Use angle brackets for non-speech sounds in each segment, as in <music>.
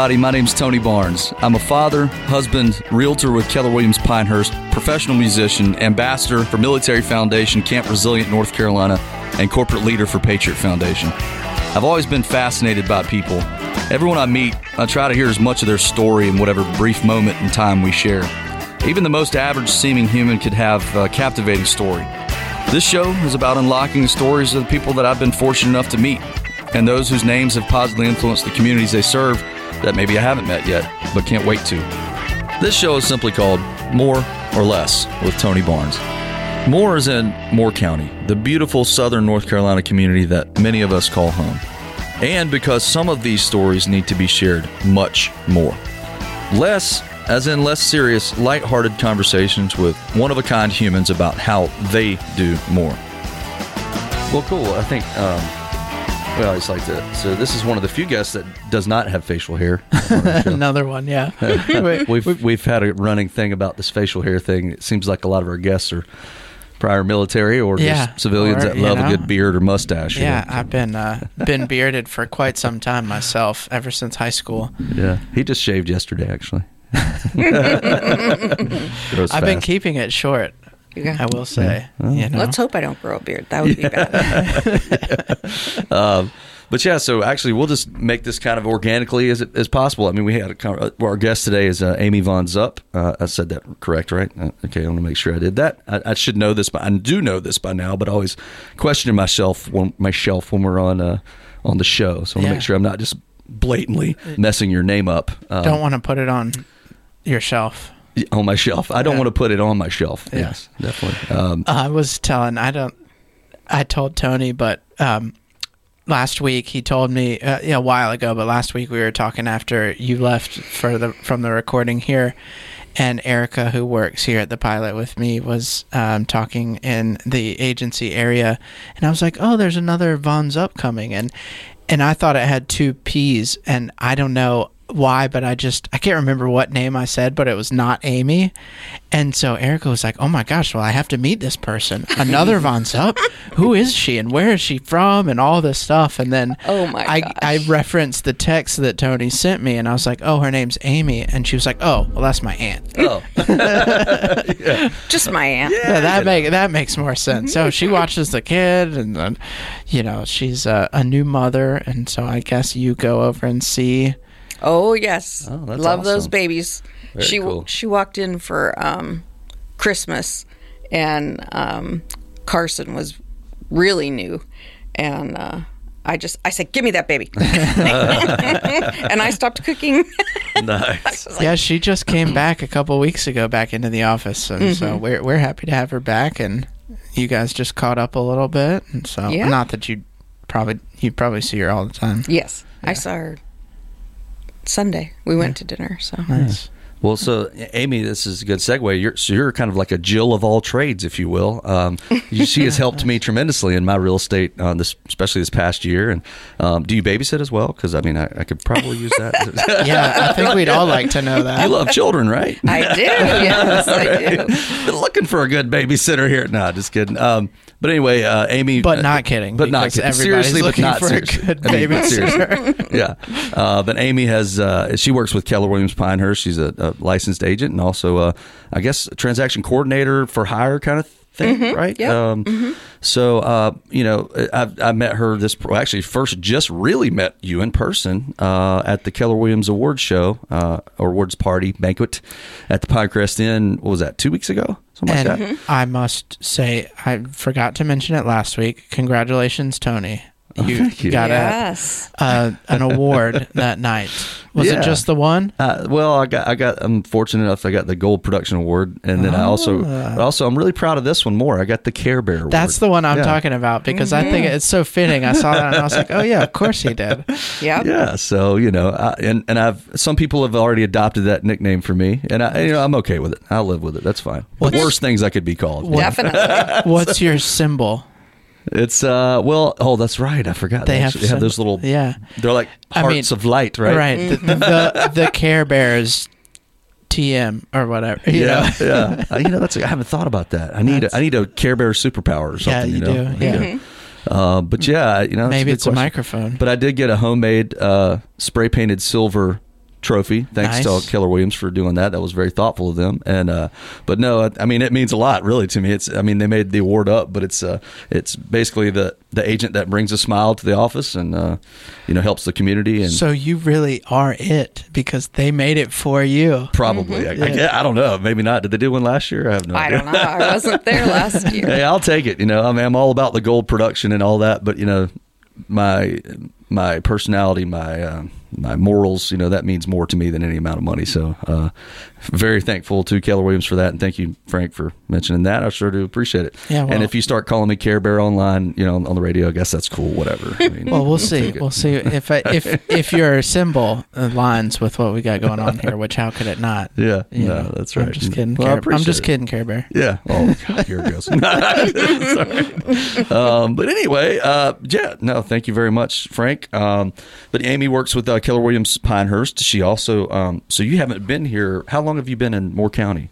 everybody. My name's Tony Barnes. I'm a father, husband, realtor with Keller Williams Pinehurst, professional musician, ambassador for Military Foundation, Camp Resilient, North Carolina, and corporate leader for Patriot Foundation. I've always been fascinated by people. Everyone I meet, I try to hear as much of their story in whatever brief moment in time we share. Even the most average seeming human could have a captivating story. This show is about unlocking the stories of the people that I've been fortunate enough to meet and those whose names have positively influenced the communities they serve that maybe I haven't met yet, but can't wait to. This show is simply called More or Less with Tony Barnes. Moore is in Moore County, the beautiful southern North Carolina community that many of us call home. And because some of these stories need to be shared much more. Less, as in less serious, light-hearted conversations with one-of-a-kind humans about how they do more. Well, cool. I think um, we always like to. So this is one of the few guests that does not have facial hair. <laughs> Another one, yeah. <laughs> <laughs> we've we've had a running thing about this facial hair thing. It seems like a lot of our guests are prior military or Yeah, just civilians or, that you love know. a good beard or mustache. you Yeah, know. I've been uh, been bearded for quite some time myself, ever since high school. yeah. He just shaved yesterday, actually. Grows I've been fast. keeping it short. Yeah. I will say. You know? Let's hope I don't grow a beard. That would be bad. <laughs> Um, but yeah, so actually, we'll just make this kind of organically as as possible. I mean, we had a, con- uh, our guest today is uh, Aimee Von Zup. Uh, I said that correct, right? Uh, okay, I want to make sure I did that. I, I should know this, but I do know this by now. But I always questioning myself when myself when we're on uh, on the show. So I want to Yeah. make sure I'm not just blatantly messing your name up. Um, Don't want to put it on your shelf. On my shelf. I don't Yeah. want to put it on my shelf. Yeah. Yes, definitely. Um, I was telling, I don't, I told Tony, but um, last week he told me, uh, yeah, a while ago, but last week we were talking after you left for the from the recording here, and Erica, who works here at the pilot with me, was um, talking in the agency area, and I was like, oh, there's another Von's upcoming, and and I thought it had two P's, and I don't know why, but I just I can't remember what name I said, but it was not Aimee. And so Erica was like, "Oh my gosh, well I have to meet this person. <laughs> Another Von Zup. Who is she and where is she from and all this stuff." And then Oh my I gosh. I referenced the text that Tony sent me and I was like, "Oh, her name's Aimee." And she was like, "Oh, well that's my aunt." oh, oh. <laughs> Just my aunt. Yeah, that make that makes more sense. So she watches the kid, and then, you know, she's a, a new mother, and so I guess you go over and see. Oh yes, Oh, that's love those babies. Very she cool. she walked in for um, Christmas, and um, Carson was really new, and uh, I just I said, "Give me that baby," <laughs> and I stopped cooking. <laughs> nice. <laughs> yeah, she just came back a couple weeks ago, back into the office, and so Mm-hmm. we're we're happy to have her back, and you guys just caught up a little bit, and so Yeah. not that you probably you probably see her all the time. yes, I saw her Sunday. We went to dinner. So Nice. Well, so Aimee, this is a good segue. You're so you're kind of like a Jill of all trades, if you will. Um, you, she has helped me tremendously in my real estate, uh, this especially this past year. And um, do you babysit as well? Because I mean, I, I could probably use that. <laughs> Yeah, I think we'd all like to know that. you love children, right? I do. <laughs> Yes, I do. Been looking for a good babysitter here. No, just kidding. Um, but anyway, uh, Aimee, But uh, not kidding, But not because kidding. everybody's Seriously, but not for a seriously. good I mean, but seriously. yeah. Uh, but Aimee has uh, she works with Keller Williams Pinehurst. She's a, a licensed agent and also uh, I guess a transaction coordinator for hire kind of thing, right? Yep. Um, So uh, you know, I, I met her this well, actually first just really met you in person uh, at the Keller Williams Awards show, uh, awards party banquet at the Pinecrest Inn. What was that? Two weeks ago, something like that. I must say, I forgot to mention it last week. Congratulations, Tony. You, thank you. got Yes. a, uh, an award that night. Was Yeah. it just the one? Uh, well, I got, I got, I'm fortunate enough. I got the Gold Production Award, and then I also, also, I'm really proud of this one more. I got the Care Bear Award. That's the one I'm Yeah. talking about because I think it's so fitting. I saw that and I was like, oh yeah, of course he did. <laughs> Yeah. Yeah, so you know, I, and and I've some people have already adopted that nickname for me, and I, you know, I'm okay with it. I'll live with it. That's fine. The worst things I could be called. Definitely. <laughs> What's your symbol? It's uh, well, oh, that's right. I forgot. They have actually have those little. yeah. they're like I hearts mean, of light, right? Right. The, the, the, <laughs> Care Bears TM or whatever. you Yeah, know? yeah. Uh, you know, that's I haven't thought about that. I need a, I need a Care Bear superpower or Yeah, something. you know? do, I yeah. Uh, but yeah, you know, Maybe good it's a microphone. But I did get a homemade uh, spray painted silver trophy. Thanks Nice. to Keller Williams for doing that. That was very thoughtful of them. And uh, but no, I, I mean it means a lot really to me. It's I mean they made the award up, but it's uh, it's basically the the agent that brings a smile to the office and uh, you know helps the community and. So you really are it because they made it for you. Probably, I, I, gue- I don't know. Maybe not. Did they do one last year? I have no I idea. don't know. I wasn't there <laughs> last year. hey, I'll take it. You know, I mean, I'm all about the gold production and all that, but you know, my my personality, my uh, my morals, you know, that means more to me than any amount of money. So, uh, very thankful to Keller Williams for that, and thank you, Frank, for mentioning that. I sure do appreciate it. Yeah, well- and if you start calling me Care Bear online, you know, on the radio, I guess that's cool. Whatever. I mean, Well, we'll see. We'll see if I, if <laughs> if your symbol aligns with what we got going on here. Which how could it not? <laughs> Yeah, You no, know, that's right. I'm just kidding. Well, Care, I'm just kidding, Care Bear. Yeah. Oh, God, here it goes. Sorry. <laughs> Um, but anyway, uh, yeah, no, thank you very much, Frank. Um, but Aimee works with uh, Keller Williams Pinehurst. She also, um, so you haven't been here. How long have you been in Moore County?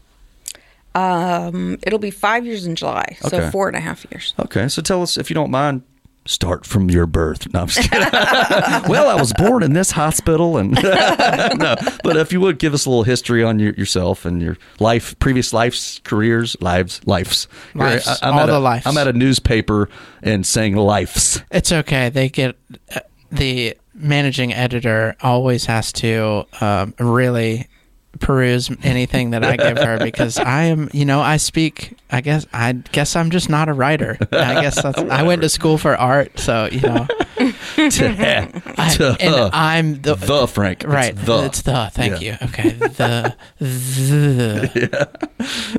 Um, it'll be five years in July, Okay. so four and a half years. Okay, so tell us, if you don't mind, start from your birth. No, I'm just kidding. <laughs> well, I was born in this hospital, and <laughs> no, but if you would give us a little history on your, yourself and your life, previous lives, careers, lives, lives, Lives, I- I'm all at the a, lives. I'm at a newspaper and saying lives. It's okay. They get uh, the managing editor always has to um, really peruse anything that I give her because <laughs> I am, you know, I speak. I guess I guess I'm just not a writer. I guess that's, I went to school for art, so you know, <laughs> I, and I'm the, the Frank. It's right. the. It's the. Thank Yeah. you. Okay. The the. <laughs>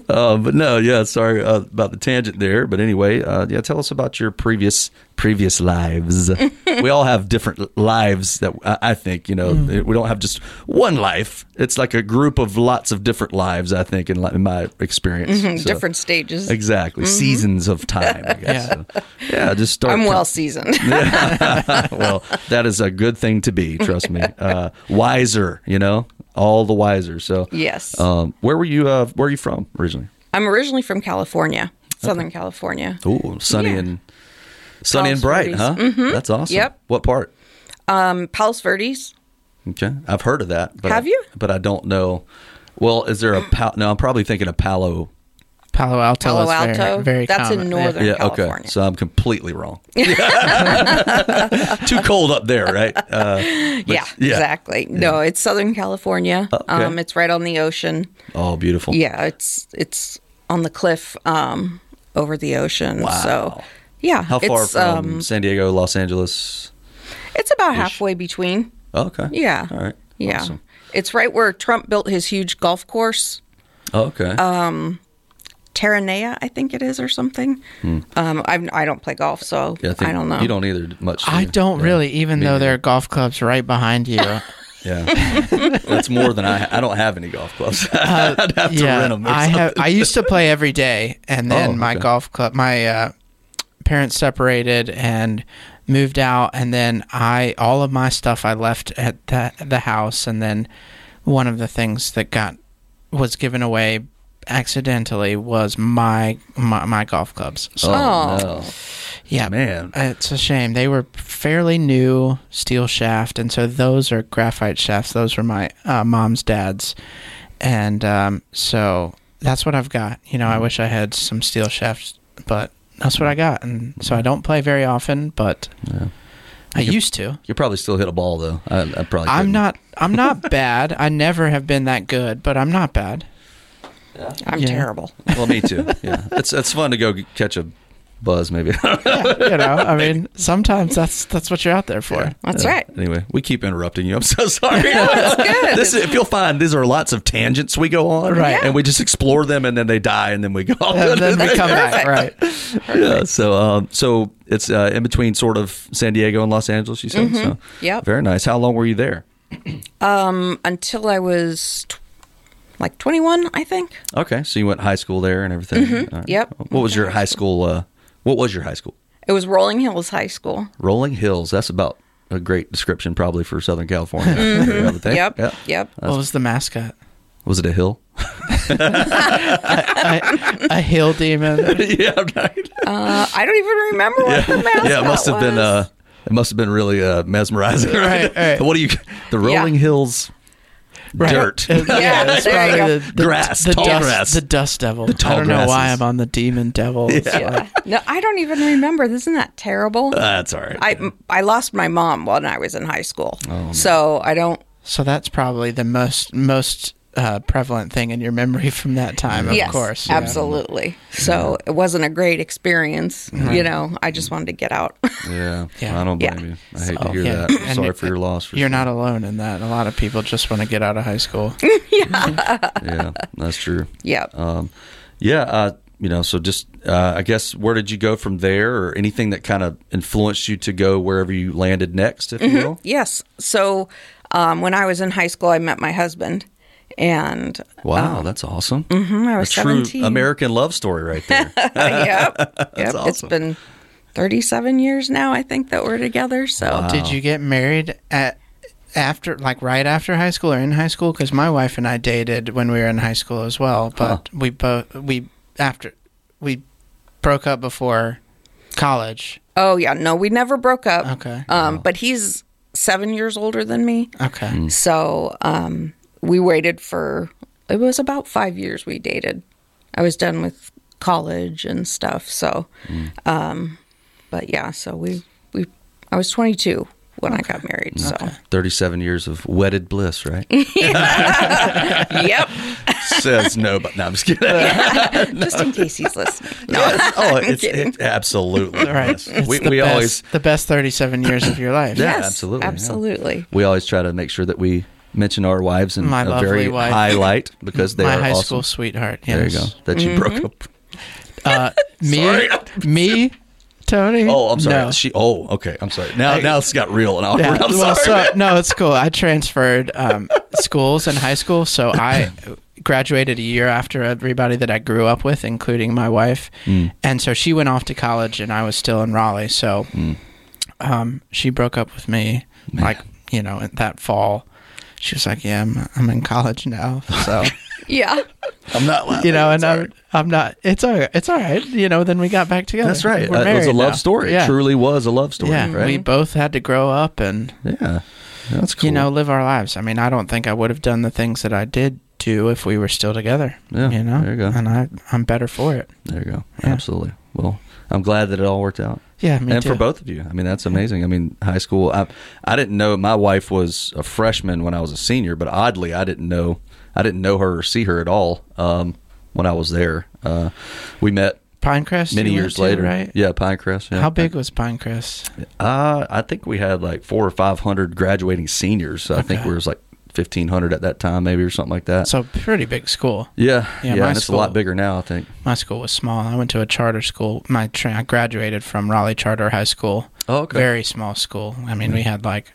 Uh, but no, yeah, sorry uh, about the tangent there. But anyway, uh, yeah, tell us about your previous previous lives. <laughs> we all have different lives that I, I think you know. Mm. We don't have just one life. It's like a group of lots of different lives. I think in, in my experience, So- Different stages. Exactly, seasons of <laughs> time. I guess. Yeah. So, yeah, just start. I'm well seasoned. <laughs> well, that is a good thing to be. Trust me. Uh, wiser, you know, all the wiser. So Yes. Um, where were you? Uh, where are you from originally? I'm originally from California, Southern California. Ooh, sunny Yeah. and sunny and bright, Verdes. huh? Mm-hmm. That's awesome. Yep. What part? Um, Palos Verdes. Okay, I've heard of that. But Have you? But I don't know. Well, is there a <clears throat> pal? No, I'm probably thinking of Palo. Palo Alto. Palo is very- Alto. Very, That's in northern- Yeah. Okay. So I'm completely wrong. <laughs> <laughs> Too cold up there, right? Uh, but- yeah, exactly. No, it's Southern California. Okay. Um, it's right on the ocean. Oh, beautiful. Yeah, it's it's on the cliff um, over the ocean. Wow. So, yeah, How far it's, from um, San Diego, Los Angeles? it's about halfway between. Oh, okay. Yeah. All right. Yeah, Awesome. it's right where Trump built his huge golf course. Oh, okay. Uh, Terranea, I think it is, or something. Um, I I don't play golf, so Hmm. yeah, I, don't know. You don't either much. do I don't Yeah. really, even Me though neither. there are golf clubs right behind you. <laughs> Yeah, that's more than I. I don't have any golf clubs. <laughs> I'd have to yeah, rent them. Or I have. I used to play every day, and then Oh, my golf club, my uh, parents separated and moved out, and then I all of my stuff I left at the the house, and then one of the things that got was given away accidentally was my my, my golf clubs. So Oh, no. yeah, man. it's a shame. They were fairly new steel shaft, and so those are graphite shafts. Those were my uh, mom's dad's, and um, so that's what I've got. You know, I wish I had some steel shafts, but that's what I got, and so I don't play very often, but I used to. You probably still hit a ball though. I, I probably. I'm couldn't. not. I'm not <laughs> bad. I never have been that good, but I'm not bad. I'm Yeah. terrible. Well, me too. <laughs> Yeah, it's it's fun to go catch a buzz maybe. <laughs> you know, I mean, sometimes that's that's what you're out there for. That's Yeah. right. Anyway, we keep interrupting you. I'm so <laughs> sorry. That's <laughs> good. This is, if you'll find, these are lots of tangents we go on, Right. And we just explore them, and then they die, and then we go. And then we come back, right? yeah. So, um, so it's uh, in between, sort of San Diego and Los Angeles. You said, so Mm-hmm. Yep. very nice. How long were you there? um, Until I was t- like 21, I think. Okay, so you went high school there and everything. Mm-hmm. Yep. What was your high school? Uh, what was your high school? It was Rolling Hills High School. Rolling Hills. That's about a great description, probably for Southern California. I. Mm-hmm. Yep. Yeah. Yep. What was the mascot? Was it a hill? <laughs> <laughs> a, a hill demon. <laughs> yeah. Right. Uh, I don't even remember what the mascot yeah. It must have been. Uh, it must have been really uh, mesmerizing. Right, right. What do you? The Rolling Yeah. Hills. Dirt. Uh, yeah, it's there probably the, the Grass, the tall dust, grass. the dust devil. tall I don't know why. I'm on the demon devil. It's Yeah. <laughs> No, I don't even remember. Isn't that terrible? Uh, that's all right. I I lost my mom when I was in high school, Oh, so I don't. so that's probably the most most uh, prevalent thing in your memory <laughs> from that time. Of yes, course, yeah. absolutely. So it wasn't a great experience. Mm-hmm. You know, I just wanted to get out. <laughs> yeah, Yeah. I don't blame Yeah. you. I hate to hear yeah, that. and Sorry for your loss. For You're sure. not alone in that. A lot of people just want to get out of high school. <laughs> Yeah, yeah, that's true. yeah. Um, yeah, uh, you know, so just uh, I guess where did you go from there, or anything that kind of influenced you to go wherever you landed next, if you will? Yes. So um, when I was in high school, I met my husband, and Wow, that's awesome. mhm, I A was true 17. American love story right there. <laughs> yep. <laughs> yep. It's awesome. been 37 years now, I think, that we're together. So Did you get married at after, like right after high school or in high school? Because my wife and I dated when we were in high school as well, but we both we after we broke up before college. Oh yeah, no, we never broke up. Okay. Um, but he's seven years older than me, Okay. Mm. so um, we waited for it was about five years we dated. I was done with college and stuff, so. Mm. Um, but yeah, so we we I was 22 when I got married. So Thirty-seven years of wedded bliss, right? <laughs> yep, Says no, but no, I'm just kidding. <laughs> just in case he's listening. No, oh, it's it, absolutely. Right. It's We, the we best, always the best thirty-seven years of your life. Yeah, Yes, absolutely, yeah. absolutely. we always try to make sure that we mention our wives in My a very wife. high light because they my are high awesome. school sweetheart. There you go. That you broke up. Uh, <laughs> me, me, Tony. Oh, I'm sorry. No. She. Oh, okay. I'm sorry. Now, I- now it's got real and awkward. Yeah, I'm well, sorry. so no, it's cool. I transferred um, schools in high school, so <laughs> I graduated a year after everybody that I grew up with, including my wife. Mm. And so she went off to college, and I was still in Raleigh. So Mm. um, she broke up with me, like you know, that fall. She was like, "Yeah, I'm, I'm in college now." So <laughs> Yeah, I'm not laughing. you know, and I'm, I'm not. It's all right. It's all right. You know. Then we got back together. That's right. We're Uh, it was a love now. story. Yeah. It truly was a love story. yeah, Right. we both had to grow up and yeah. That's cool. you know live our lives. I mean, I don't think I would have done the things that I did do if we were still together. Yeah, you know, there you go. and I I'm better for it. There you go. Yeah. Absolutely. Well, I'm glad that it all worked out. Yeah, and too. for both of you. I mean, that's amazing. I mean, high school. I I didn't know my wife was a freshman when I was a senior, but oddly, I didn't know I didn't know her or see her at all um, when I was there. Uh, we met Pinecrest. many years to, later. right? Yeah, Pinecrest. Yeah. How big was Pinecrest? Uh, I think we had like four or five hundred graduating seniors. So I think we was like fifteen hundred at that time, maybe or something like that. So pretty big school. yeah, Yeah, yeah, my and it's a lot bigger now. I think. My school was small. I went to a charter school. My tra- I graduated from Raleigh Charter High School. Oh, okay. Very small school. I mean, we had like,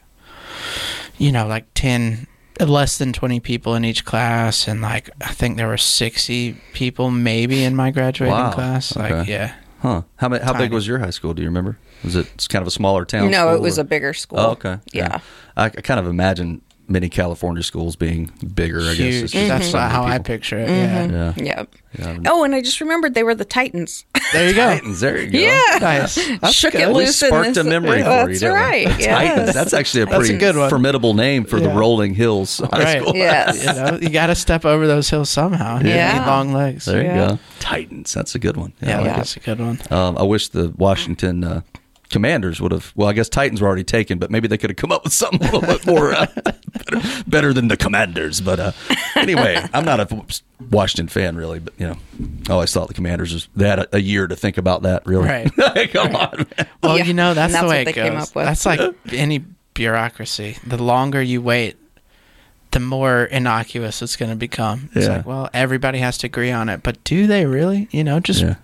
you know, like ten, less than twenty people in each class, and like I think there were sixty people maybe in my graduating Wow. class. Like, Okay. yeah, Huh? How ma- how big was your high school? Do you remember? Was it kind of a smaller town? no, school, it was or- a bigger school. Oh, okay. Yeah. I, I kind of imagine many California schools being bigger. I guess huge. it's just That's so many how I picture it. Yeah. Yeah. Yep. Yeah. Oh, and I just remembered they were the Titans. There you go. Titans. There you go. Yeah. Nice. That's Shook good. it We loose in sparked this- a memory Yeah, for you. That's didn't we? right. Titans. That's actually a That's a pretty good one. formidable name for the Rolling Hills High Right. School. Yes. You know, you got to step over those hills somehow. You Yeah. need long legs. There you Yeah. go. Titans. That's a good one. Yeah, I like Yeah. that's a good one. Um, I wish the Washington uh, Commanders would have. Well, I guess Titans were already taken, but maybe they could have come up with something a little bit more uh, better, better than the Commanders. But uh, anyway, I'm not a Washington fan really, but you know, I always thought the Commanders was they had a, a year to think about that. Really, Right. <laughs> come on. Man. Well, Yeah, you know, that's, that's the way what it they came goes. up with. That's like any bureaucracy. The longer you wait, the more innocuous it's going to become. It's Yeah. like, well, everybody has to agree on it, but do they really? You know, just Yeah.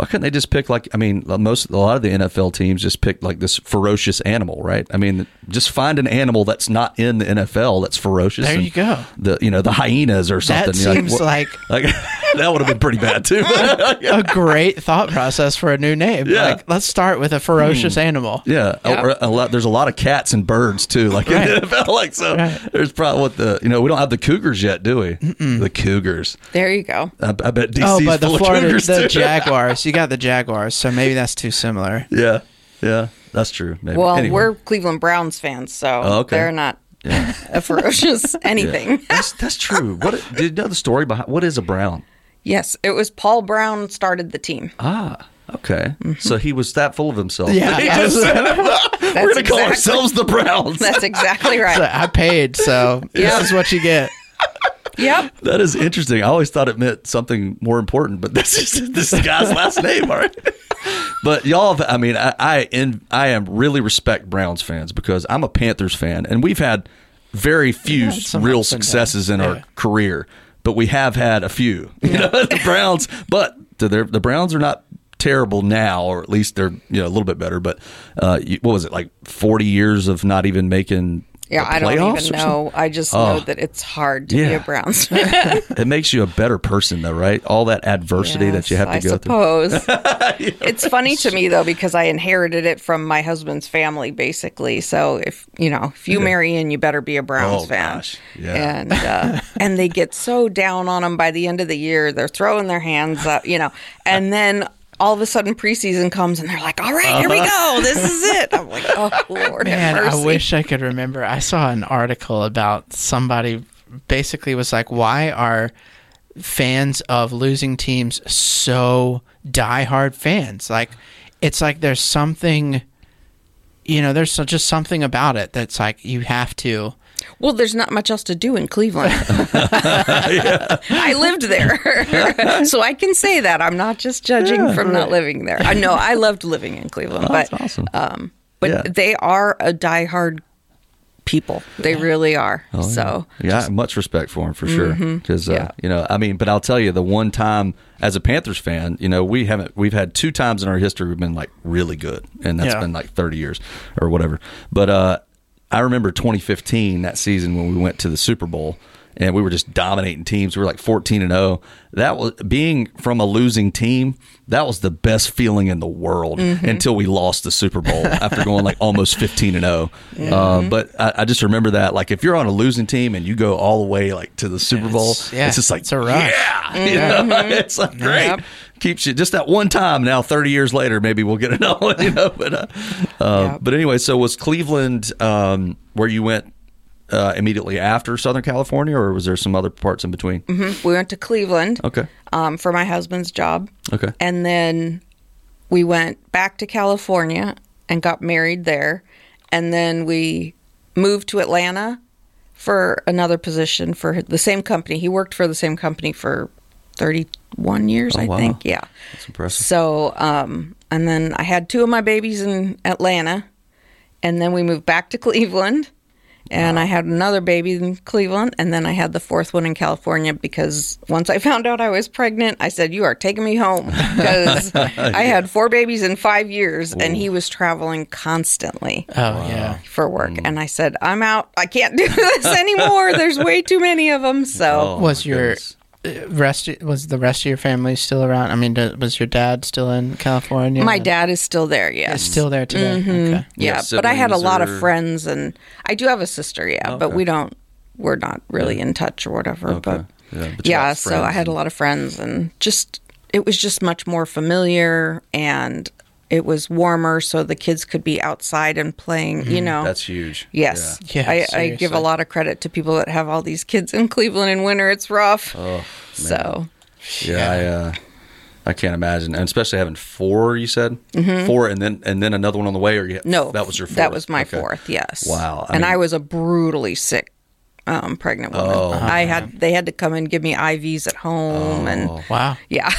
Why couldn't they just pick like I mean most a lot of the NFL teams just pick like this ferocious animal, right? I mean, just find an animal that's not in the NFL that's ferocious. There and you go. The you know the hyenas or something. that You're seems what- like like <laughs> that would have been pretty bad too. <laughs> a great thought process for a new name. Yeah. Like, let's start with a ferocious hmm. animal. Yeah, Yeah. or a lot, there's a lot of cats and birds too. Like Right. in the NFL, <laughs> like so. Right. There's probably what the you know we don't have the Cougars yet, do we? The Cougars. There you go. I, I bet DC's Oh, but the full of Florida, Cougars the too. Jaguars. You got the Jaguars, so maybe that's too similar. yeah, yeah, that's true. Maybe. Well, Anyway. we're Cleveland Browns fans, so Oh, okay. they're not <laughs> a ferocious <laughs> anything. That's that's true. What did you know the story behind what is a Brown? Yes, it was Paul Brown started the team. Ah, okay. So he was that full of himself. Yeah, <laughs> He I just said, We're gonna call exactly- ourselves the Browns. That's exactly right. I paid, so Yeah. this is what you get. Yep. <laughs> That is interesting. I always thought it meant something more important, but <laughs> this is this guy's last name, all right? <laughs> But y'all, have- I mean, I I, in, I am really respect Browns fans because I'm a Panthers fan, and we've had very few real successes in downs. our career, but we have had a few. You know, the Browns, but the the Browns are not terrible now, or at least they're you know a little bit better. But uh, what was it like? Forty years of not even making. Yeah, I don't even know. I just Oh. know that it's hard to be a Browns <laughs> fan. It makes you a better person, though, right? All that adversity that you have to Yes, go I through. suppose. <laughs> It's funny to me though because I inherited it from my husband's family, basically. So if you know, if you marry in, you better be a Browns Oh, fan. gosh. Yeah. And uh, <laughs> and they get so down on them by the end of the year, they're throwing their hands up, you know, and then. All of a sudden, preseason comes and they're like, "All right, here we uh-huh. go. This is it." I'm like, "Oh Lord, Man, I wish I could remember. I saw an article about somebody basically was like, "Why are fans of losing teams so diehard fans?" Like, it's like there's something, you know, there's just something about it that's like you have to. Well, there's not much else to do in Cleveland. <laughs> I lived there, so I can say that. I'm not just judging from not living there. I know I loved living in Cleveland, Oh, but that's awesome. um, but Yeah. they are a diehard people. They really are. so Yeah, I have much respect for them for sure. Because uh, Mm-hmm. Yeah. you know, I mean, but I'll tell you, the one time as a Panthers fan, you know, we haven't we've had two times in our history we've been like really good, and that's Yeah. been like thirty years or whatever. But uh, I remember 2015 that season when we went to the Super Bowl. And we were just dominating teams. We were like 14 and 0. That was being from a losing team. That was the best feeling in the world Mm-hmm. until we lost the Super Bowl after going like almost 15 and <laughs> 0. Uh, but I, I just remember that like if you're on a losing team and you go all the way like to the Super Bowl, It's- yeah, it's just like it's a rush. Yeah, you know? <laughs> it's like great. Yep. Keeps you just that one time. Now, 30 years later, maybe we'll get another <laughs> one. You know, but uh, uh, Yep. but anyway, so was Cleveland um, where you went? Uh, immediately after Southern California, or was there some other parts in between? Mhm. we went to Cleveland Okay, um, for my husband's job, okay, and then we went back to California and got married there, and then we moved to Atlanta for another position for the same company. He worked for the same company for 31 years, Oh, I wow. think. Yeah. that's impressive. So, um, and then I had two of my babies in Atlanta, and then we moved back to <laughs> Cleveland, and I had another baby in Cleveland, and then I had the fourth one in California because once I <laughs> found out I was pregnant, I said, "You are taking me home," <laughs> because I had four babies in five years, and he was traveling constantly Oh yeah, for work, mm. and I said, "I'm out. I can't do this anymore. There's way too many of them." So. Oh, was your goodness. Rest? Was the rest of your family still around? I mean, was your dad still in California? My dad is still there, yes. is still there today. Mm-hmm. Okay. Yeah, Yeah, but I had a lot or- of friends, and I do have a sister. Yeah, but Okay. we don't. We're not really in touch or whatever. Okay. But Yeah, but yeah, got so I had a lot of friends, and just it was just much more familiar, and it was warmer, so the kids could be outside and playing. You know, Mm-hmm. That's huge. yes. Yeah. Yeah, I, I give a lot of credit to people that have all these kids in Cleveland in winter. It's rough. Oh, so Yeah, I, uh, I can't imagine, and especially having four. You said four, and then and then another one on the way, or you Mm-hmm. no, that was your fourth. that was my Okay. fourth. Yes. Wow, I and mean- I was a brutally sick. Um, pregnant woman. Oh. I had they had to come and give me IVs at home, and Oh. Wow. yeah,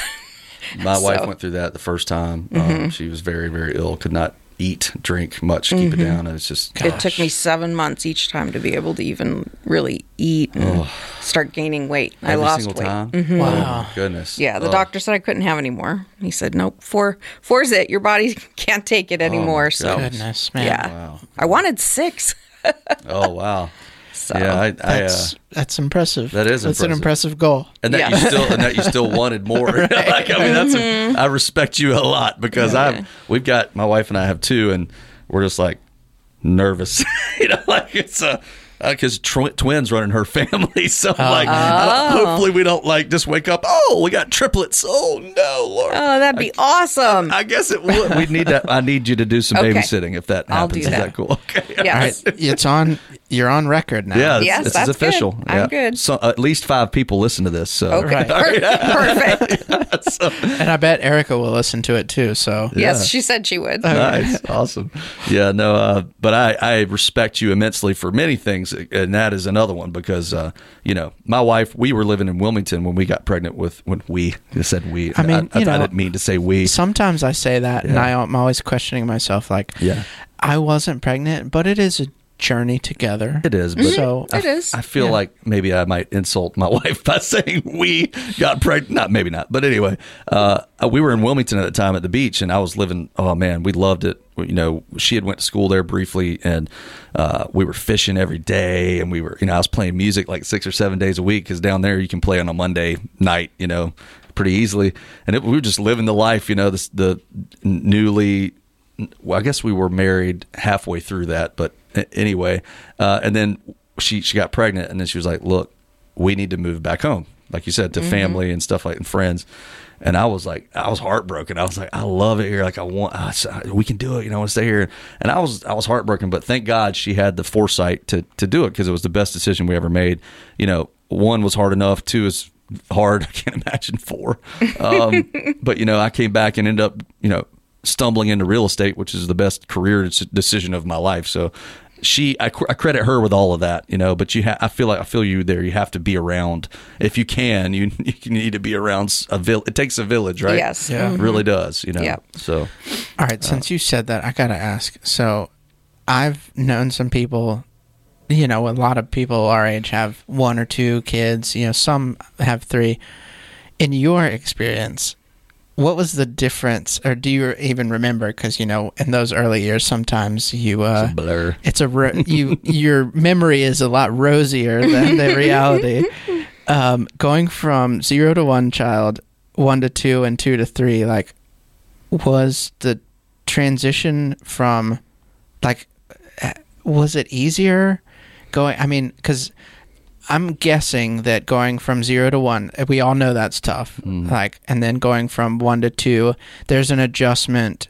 <laughs> My wife went through that the first time. Mm-hmm. Um, she was very very ill, could not eat, drink much, keep it down, and it's just Mm-hmm. it took me seven months each time to be able to even really eat and start gaining weight. I lost single weight. time. Mhm. Oh, Wow. my goodness. Yeah, the Oh. doctor said I couldn't have any more. He said, "Nope, four, four's it. Your body <laughs> can't take it anymore." so Goodness, man. yeah, Wow. I wanted six. <laughs> Oh wow. So yeah, I, I uh, That's that's impressive. That is that's an impressive. impressive goal. and that Yeah. you still and that you still wanted more. <laughs> <laughs> like I mean, that's Mm-hmm. a, I respect you a lot because I we've got my wife and I have two, and we're just like nervous, <laughs> you know, like it's a. Because tw- twins running her family, so like, I hopefully we don't like just wake up. Oh, we got triplets. Oh no, Lord! Oh, that'd be awesome. I guess it would. We need that. I need you to do some Okay. babysitting if that I'll happens. do Is that. that cool? Okay. Yeah. All right, it's on. You're on record now. Yeah, it's, Yes, it's, that's it's official. good. I'm Yeah. good. So at least five people listen to this. So Okay. <laughs> <laughs> Perfect. <laughs> And I bet Erica will listen to it too. So Yeah. Yes, she said she would. nice, awesome. Yeah, no, uh, but I, I respect you immensely for many things, and that is another one because uh, you know my wife. We were living in Wilmington when we got pregnant with when we I said we. I mean, I, you know, I, didn't mean to say we. sometimes I say that, and Yeah. I, am always questioning myself. Like, Yeah. I wasn't pregnant, but it is a journey together. It is, but So It is. I feel Yeah. like maybe I might insult my <laughs> wife by saying we got pregnant. Not maybe not, but anyway, uh, we were in Wilmington at the time at the beach, and I was living. Oh man, we loved it. You know, she had went to school there briefly, and uh, we were fishing every day, and we were, you know, I was playing music like six or seven days a week because down there you can play on a Monday night, you know, pretty easily, and it, we were just living the life, you know, this, the newly well, I guess we were married halfway through that, but anyway, uh, and then she she got pregnant, and then she was like, "Look, we need to move back home," like you said, to family and stuff like and friends. And I was like, I was heartbroken. I was like, I love it here. Like, I want, I, we can do it. You know, I want to stay here. And I was, I was heartbroken. But thank God she had the foresight to to do it because it was the best decision we ever made. You know, one was hard enough. Two is hard. <laughs> I can't imagine four. Um, <laughs> but you know, I came back and ended up, you know, stumbling into real estate, which is the best career decision of my life. So she, I, I credit her with all of that, you know, but you ha- I feel like I feel you there. You have to be around if you can, you, <laughs> you need to be around s- a village. It takes a village, right? Yes. Yeah. Mm-hmm. It really does, you know? Yep. So All right, since uh, you said that, I gotta ask. So, I've known some people. You know, a lot of people our age have one or two kids. You know, some have three. In your experience, what was the difference, or do you even remember? Because you know, in those early years, sometimes you uh, it's a blur. it's a ro- you <laughs> your memory is a lot rosier than the <laughs> reality. Um, going from zero to one child, one to two, and two to three, like, was the transition from, like, uh, was it easier going? I mean, because I'm guessing that going from zero to one, eh, we all know that's tough. Hmm. Like, and then going from one to two, there's an adjustment.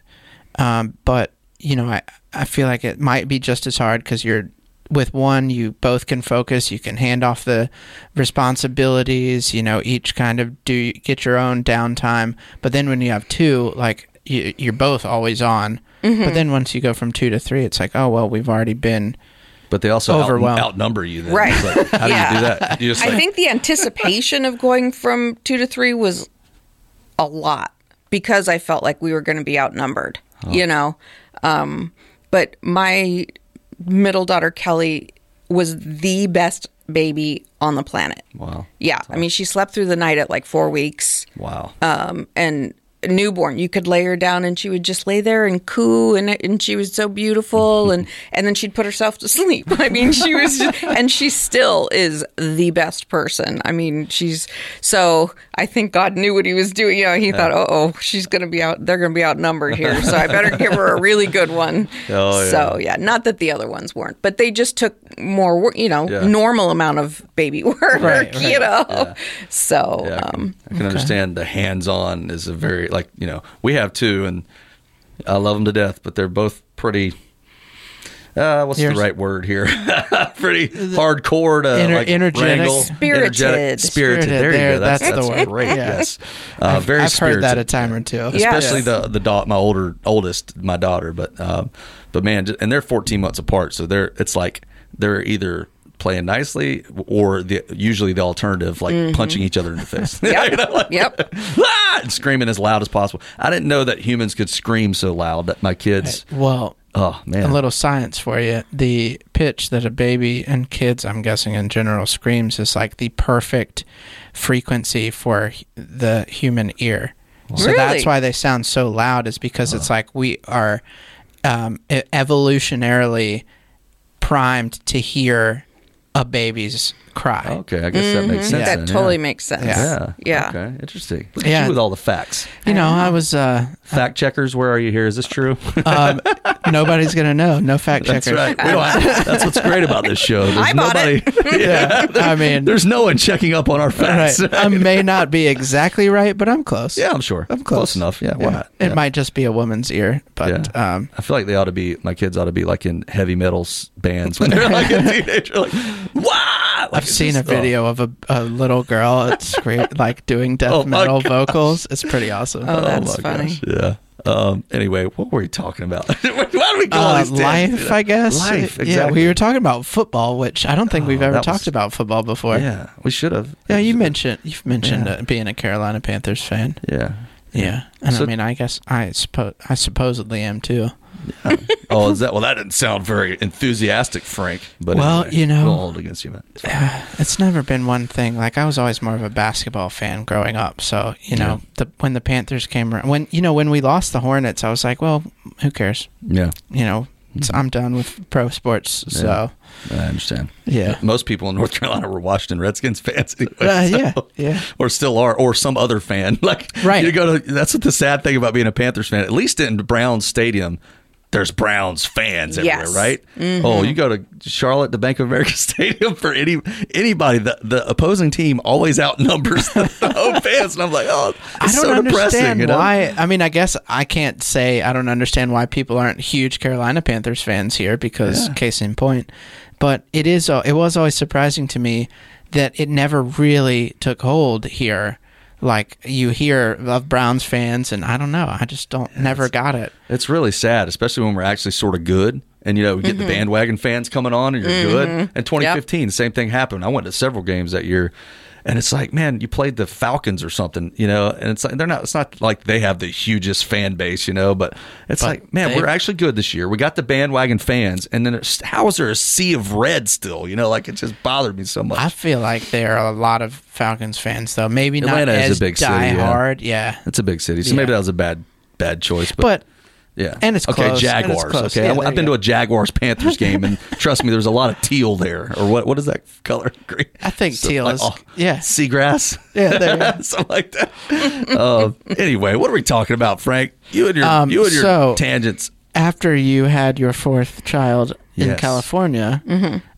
Um, but you know, I I feel like it might be just as hard because you're with one, you both can focus. You can hand off the responsibilities. You know, each kind of do get your own downtime. But then when you have two, like you, you're both always on. But mm-hmm. then once you go from two to three, it's like, oh well, we've already been. But they also out, outnumber you. Then. Right. Like, how do Yeah. you do that? You just I like, think the anticipation of going from two to three was a lot because I felt like we were going to be outnumbered, you know. Um, but my middle daughter Kelly was the best baby on the planet. wow, Yeah, I mean, she slept through the night at like four weeks, wow. um, and newborn. You could lay her down, and she would just lay there and coo, and and she was so beautiful, <laughs> and and then she'd put herself to sleep. <laughs> I mean, she was, just, and she still is the best person. I mean, she's so. I think God knew what He was doing. You know, He thought, oh, oh, she's going to be out. They're going to be outnumbered here, so I better give her a really good one. <laughs> Oh, yeah. So yeah, not that the other ones weren't, but they just took more, you know, Yeah. normal amount of baby work. Right, You right. know, so Yeah, I can, um, I can understand the hands-on is a very like you know we have two and I love them to death, but they're both pretty. Uh, what's Here's- the right word here? <laughs> pretty hardcore to Ener- like energetic. wrangle. Spirited. Energetic, spirited. Spirited, There, you go. That's, that's the that's word. great. Yeah. Yes, uh, very. I've heard that a time or two. Especially Yes. the the da- my older oldest my daughter but um but man and they're 14 months apart so they're it's like they're either playing nicely or the usually the alternative like punching each other in the face <laughs> <laughs> Mm-hmm. Yep. You know, like, Yep. <laughs> "Ah!" and screaming as loud as possible i didn't know that humans could scream so loud that my kids Well, oh man a little science for you. The pitch that a baby and kids, I'm guessing in general, screams is like the perfect frequency for the human ear. So Really? that's why they sound so loud, is because it's like we are um, evolutionarily primed to hear a baby's cry. Okay, I guess that makes sense. that then, totally yeah. makes sense. Yeah. Yeah. Okay. Interesting. Look at Yeah. you with all the facts. You know, I was uh, Fact checkers, where are you here? Is this true? <laughs> um, nobody's gonna know. No fact That's checkers. right. We don't have- that's what's great about this show. <laughs> There's I bought nobody. <laughs> it. yeah. I mean, There's no one checking up on our right. facts. I may not be exactly right, but I'm close. yeah, I'm sure. I'm close. enough. Yeah. Why not? It Yeah. might just be a woman's ear, but Yeah. um, I feel like they ought to be. My kids ought to be like in heavy metal bands when they're like a teenager. Like, wow! I've seen a video of a, a little girl it's great, <laughs> like doing death Oh metal gosh. vocals. It's pretty awesome. Oh, that's my funny. gosh, Yeah. Um, anyway, what were we talking about? <laughs> Why do we go all Uh, these tangents? life, I guess. Life, Yeah, we were talking about football, which I don't think we've Oh, ever talked was- about football before. Yeah, we should have. Yeah, you mentioned you've mentioned Yeah. uh, being a Carolina Panthers fan. Yeah. Yeah, and So- I mean, I guess I suppose I supposedly am too. <laughs> Oh, is that? Well, that didn't sound very enthusiastic, Frank. But Well, anyway, you know- we'll hold against you, man. It's fine. <sighs> It's never been one thing. Like I was always more of a basketball fan growing up. So you know, the, when the Panthers came around, when you know when we lost the Hornets, I was like, well, who cares? Yeah, You know, it's, I'm done with pro sports. So I understand. yeah, Most people in North Carolina were Washington Redskins <laughs> fans anyway. Uh, so- yeah, yeah. Or still are, or some other fan. <laughs> Like, Right. You go to. That's what the sad thing about being a Panthers fan. At least in Browns Stadium, there's Browns fans everywhere, Yes. right? Mm-hmm. Oh, you go to Charlotte, the Bank of America <laughs> Stadium for any anybody. The the opposing team always outnumbers the, the home <laughs> fans, and I'm like, oh, I it's don't so depressing. understand You know? why. I mean, I guess I can't say I don't understand why people aren't huge Carolina Panthers fans here because Yeah. case in point. But it is. It was always surprising to me that it never really took hold here. Like you hear of Browns fans, and I don't know. I just don't. Never got it. It's really sad, especially when we're actually sort of good. And you know, we get the mm-hmm. bandwagon fans coming on, and you're good. Mm-hmm. And 2015, the same thing happened. I went to several games that year, and it's like, man, you played the Falcons or something, you know. And it's like they're not. It's not like they have the hugest fan base, you know. But it's But like, man, they- we're actually good this year. We got the bandwagon fans, and then how is there a sea of red still? You know, like it just bothered me so much. I feel like there are a lot of Falcons fans, though. Maybe Atlanta not is a as big city, yeah. hard. Yeah, it's a big city, so Yeah. maybe that was a bad bad choice. But, but Yeah, And it's okay. close, and it's Jaguars. close. Okay, Yeah, I, have been go. to a Jaguars Panthers game, and <laughs> trust me, there's a lot of teal there. Or what? What is that color? <laughs> Green. I think teal is- yeah. seagrass. Yeah, there you go. <laughs> something like that. Uh, anyway, what are we talking about, Frank? You and your Um, you and your so- tangents. after you had your fourth child in Yes. California,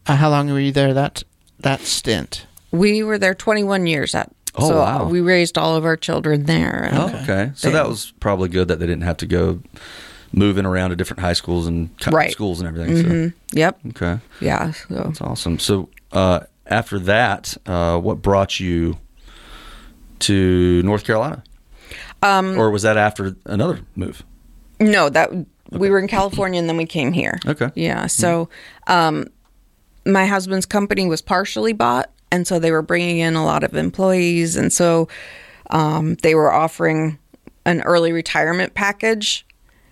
uh, how long were you there? That that stint. We were there 21 years. At, Oh, so wow. we raised all of our children there. and- Oh, okay. So that was probably good that they didn't have to go moving around to different high schools and Right. schools and everything. Yep. So okay. Yeah. So That's awesome. So uh, after that, uh, what brought you to North Carolina? Um, or was that after another move? no, that we were in California and then we came here. Okay. Yeah. So, um, my husband's company was partially bought, and so they were bringing in a lot of employees, and so um, they were offering an early retirement package.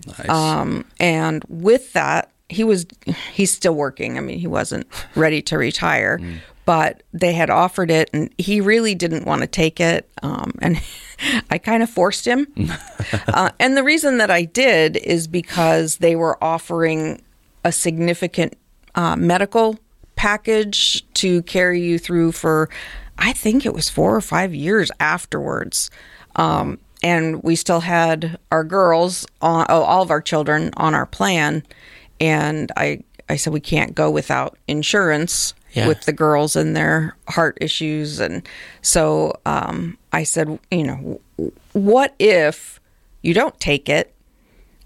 Nice. Um, and with that, he was he's still working. I mean, he wasn't ready to retire, but they had offered it, and he really didn't want to take it. Um, and <laughs> I kind of forced him. <laughs> uh, and the reason that I did is because they were offering a significant uh, medical package to carry you through for, I think it was four or five years afterwards. Um, and we still had our girls, on, oh, all of our children on our plan. And I, I said, we can't go without insurance Yeah. with the girls and their heart issues. And so um, I said, you know, what if you don't take it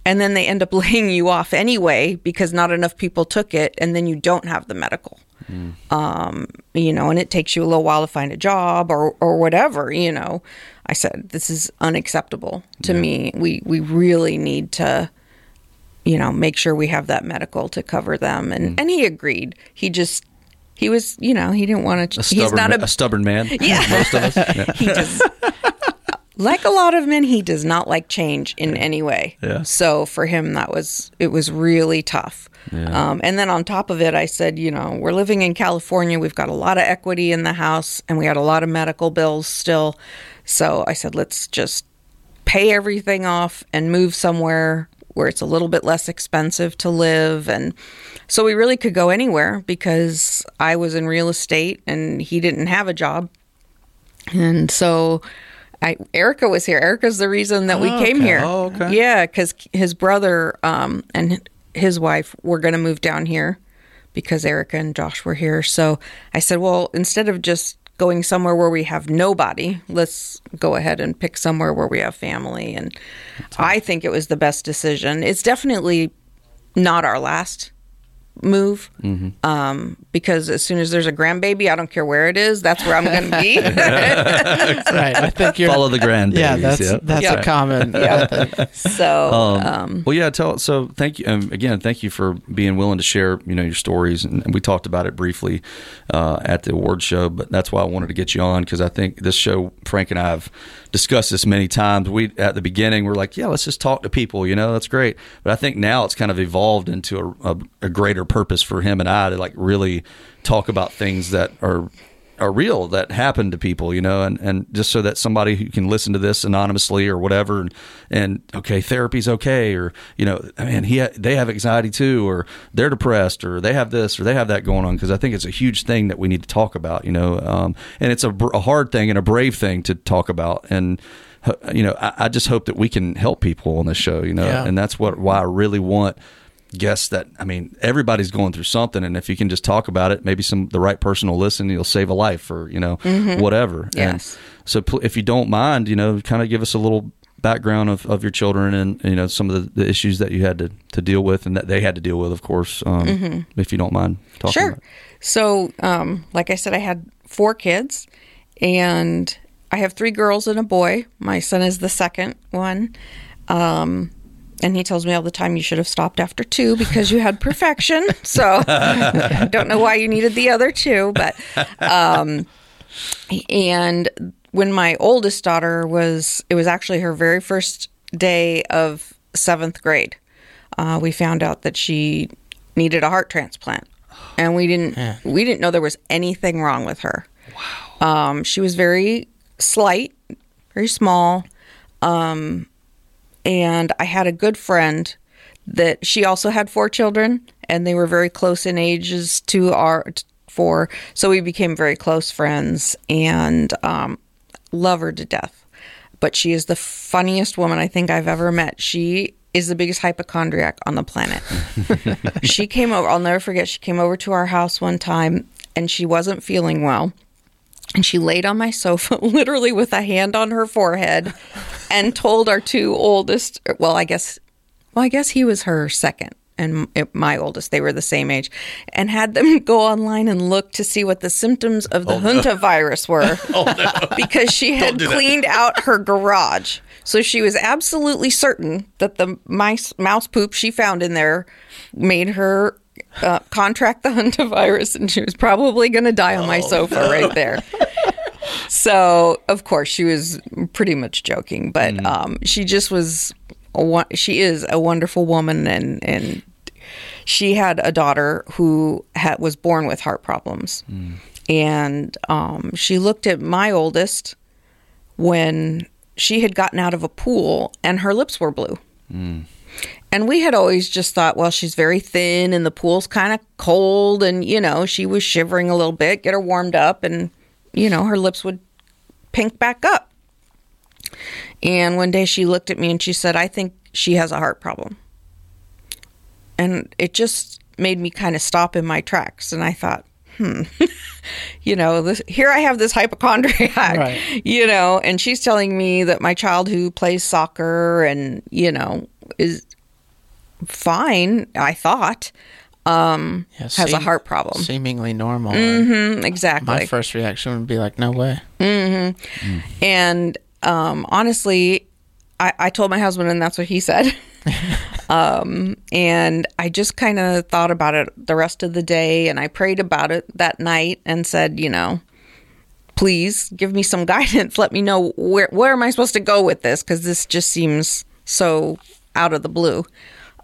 and then they end up <laughs> laying you off anyway because not enough people took it and then you don't have the medical um, you know and it takes you a little while to find a job or or whatever you know i said this is unacceptable to me we we really need to you know make sure we have that medical to cover them and and he agreed he just he was you know he didn't want to he's not a a stubborn man. <laughs> Yeah. Most of us. <laughs> Yeah. he just like a lot of men he does not like change in any way Yeah. so for him that was it was really tough um, and then on top of it i said you know we're living in california we've got a lot of equity in the house and we had a lot of medical bills still so i said let's just pay everything off and move somewhere where it's a little bit less expensive to live. And so we really could go anywhere because I was in real estate and he didn't have a job. And so I, Erica was here. Erica's the reason that we Oh, came okay. here. Oh, okay. Yeah, because his brother um, and his wife were going to move down here because Erica and Josh were here. So I said, well, instead of just going somewhere where we have nobody, let's go ahead and pick somewhere where we have family. And I think it was the best decision. It's definitely not our last move Mm-hmm. um, because as soon as there's a grandbaby, I don't care where it is, that's where I'm going to be. <laughs> right. I think you're. Follow the grandbabies. yeah, that's yep. that's Yeah. a common. Yeah. <laughs> so, Um, um, well, yeah. Tell so. Thank you um, again. Thank you for being willing to share. You know your stories, and, and we talked about it briefly uh, at the award show. But that's why I wanted to get you on because I think this show, Frank and I have discussed this many times. We at the beginning we're like, yeah, let's just talk to people. You know, that's great. But I think now it's kind of evolved into a, a, a greater purpose for him and I to like really talk about things that are are real that happen to people, you know, and, and just so that somebody who can listen to this anonymously or whatever, and, and okay, therapy's okay, or you know, I mean, he ha- they have anxiety too, or they're depressed, or they have this, or they have that going on, because I think it's a huge thing that we need to talk about, you know, um, and it's a, br- a hard thing and a brave thing to talk about, and uh, you know, I, I just hope that we can help people on this show, you know, Yeah. and that's what why I really want guess that I mean everybody's going through something, and if you can just talk about it, maybe some the right person will listen. You'll save a life, or you know whatever. Yes. And so pl- if you don't mind, you know, kind of give us a little background of, of your children and you know some of the, the issues that you had to, to deal with and that they had to deal with, of course. Um, If you don't mind talking. Sure. About it. So, um, like I said, I had four kids, and I have three girls and a boy. My son is the second one. Um, and he tells me all the time, you should have stopped after two because you had perfection. so, I <laughs> don't know why you needed the other two. But, um, and when my oldest daughter was, it was actually her very first day of seventh grade. Uh, we found out that she needed a heart transplant, and we didn't we didn't know there was anything wrong with her. Wow. Um, she was very slight, very small, um, and I had a good friend that she also had four children, and they were very close in ages to our four, so we became very close friends and um, love her to death. But she is the funniest woman I think I've ever met. She is the biggest hypochondriac on the planet. <laughs> she came over, I'll never forget, she came over to our house one time and she wasn't feeling well. And she laid on my sofa, <laughs> literally with a hand on her forehead, and told our two oldest, well, I guess, well, I guess he was her second and my oldest. They were the same age, and had them <laughs> go online and look to see what the symptoms of the hantavirus were, <laughs> because she had cleaned out her garage. So she was absolutely certain that the mice mouse poop she found in there made her uh, contract the hantavirus, and she was probably going to die on my sofa right there. <laughs> So, of course, she was pretty much joking, but um, she just was. A, she is a wonderful woman, and and she had a daughter who had, was born with heart problems, and um, she looked at my oldest when she had gotten out of a pool, and her lips were blue. And we had always just thought, well, she's very thin and the pool's kind of cold. And, you know, she was shivering a little bit, get her warmed up, and, you know, her lips would pink back up. And one day she looked at me and she said, I think she has a heart problem. And it just made me kind of stop in my tracks. And I thought, hmm, <laughs> you know, this, here I have this hypochondriac, Right. <laughs> you know, and she's telling me that my child who plays soccer and, you know, is fine, I thought, um, Yeah, has a heart problem. Seemingly normal. Mm-hmm, exactly. My first reaction would be like, "No way." mm-hmm And um, honestly, I, I told my husband, and that's what he said. <laughs> um, and I just kind of thought about it the rest of the day, and I prayed about it that night and said, you know, please give me some <laughs> guidance. Let me know where where am I supposed to go with this because this just seems so out of the blue.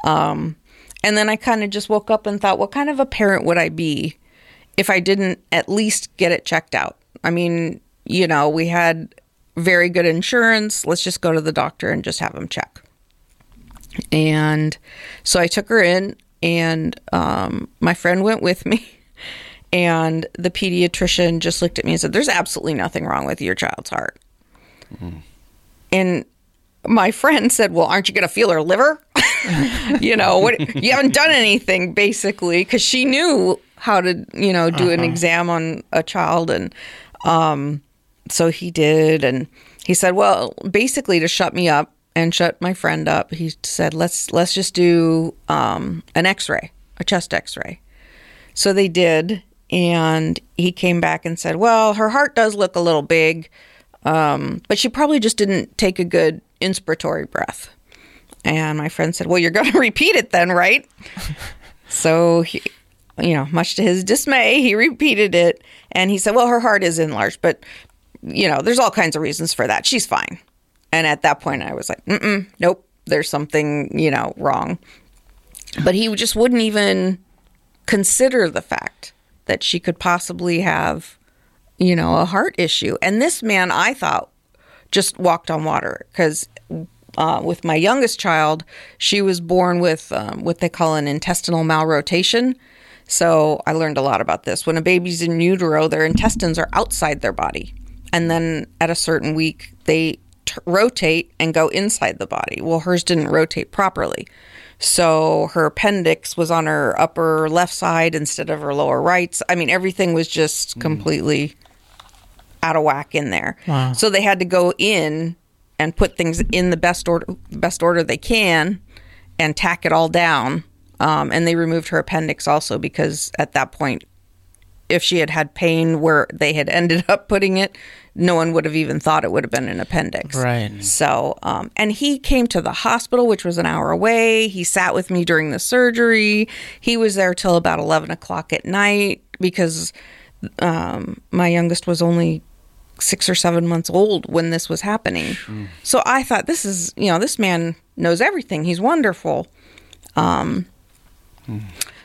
Um, and then I kind of just woke up and thought, what kind of a parent would I be if I didn't at least get it checked out? I mean, you know, we had very good insurance. Let's just go to the doctor and just have him check. And so I took her in, and um, my friend went with me. <laughs> And the pediatrician just looked at me and said, There's absolutely nothing wrong with your child's heart. And my friend said, Well, aren't you going to feel her liver? <laughs> you know, what you haven't done anything basically because she knew how to, you know, do an exam on a child. And um, so he did. And he said, Well, basically to shut me up and shut my friend up, he said, Let's let's just do um, an x ray, a chest x ray. So they did, and he came back and said, "Well, her heart does look a little big, um, but she probably just didn't take a good inspiratory breath." And my friend said, "Well, you're going <laughs> to repeat it then, right?" so he, you know, much to his dismay, he repeated it, and he said, "Well, her heart is enlarged, but you know, there's all kinds of reasons for that. She's fine." And at that point, I was like, Mm-mm, "Nope, there's something you know wrong." But he just wouldn't even consider the fact that she could possibly have, you know, a heart issue. And this man, I thought, just walked on water because uh, with my youngest child, she was born with um, what they call an intestinal malrotation. So I learned a lot about this. When a baby's in utero, their intestines are outside their body. And then at a certain week, they t- rotate and go inside the body. Well, hers didn't rotate properly. So her appendix was on her upper left side instead of her lower right. I mean, everything was just completely out of whack in there. Wow. So they had to go in and put things in the best order, best order they can, and tack it all down. Um, and they removed her appendix also because at that point, if she had had pain where they had ended <laughs> up putting it, no one would have even thought it would have been an appendix. Right. So, um, and he came to the hospital, which was an hour away. He sat with me during the surgery. He was there till about 11 o'clock at night because um, my youngest was only six or seven months old when this was happening. So I thought, this is, you know, this man knows everything. He's wonderful. Um,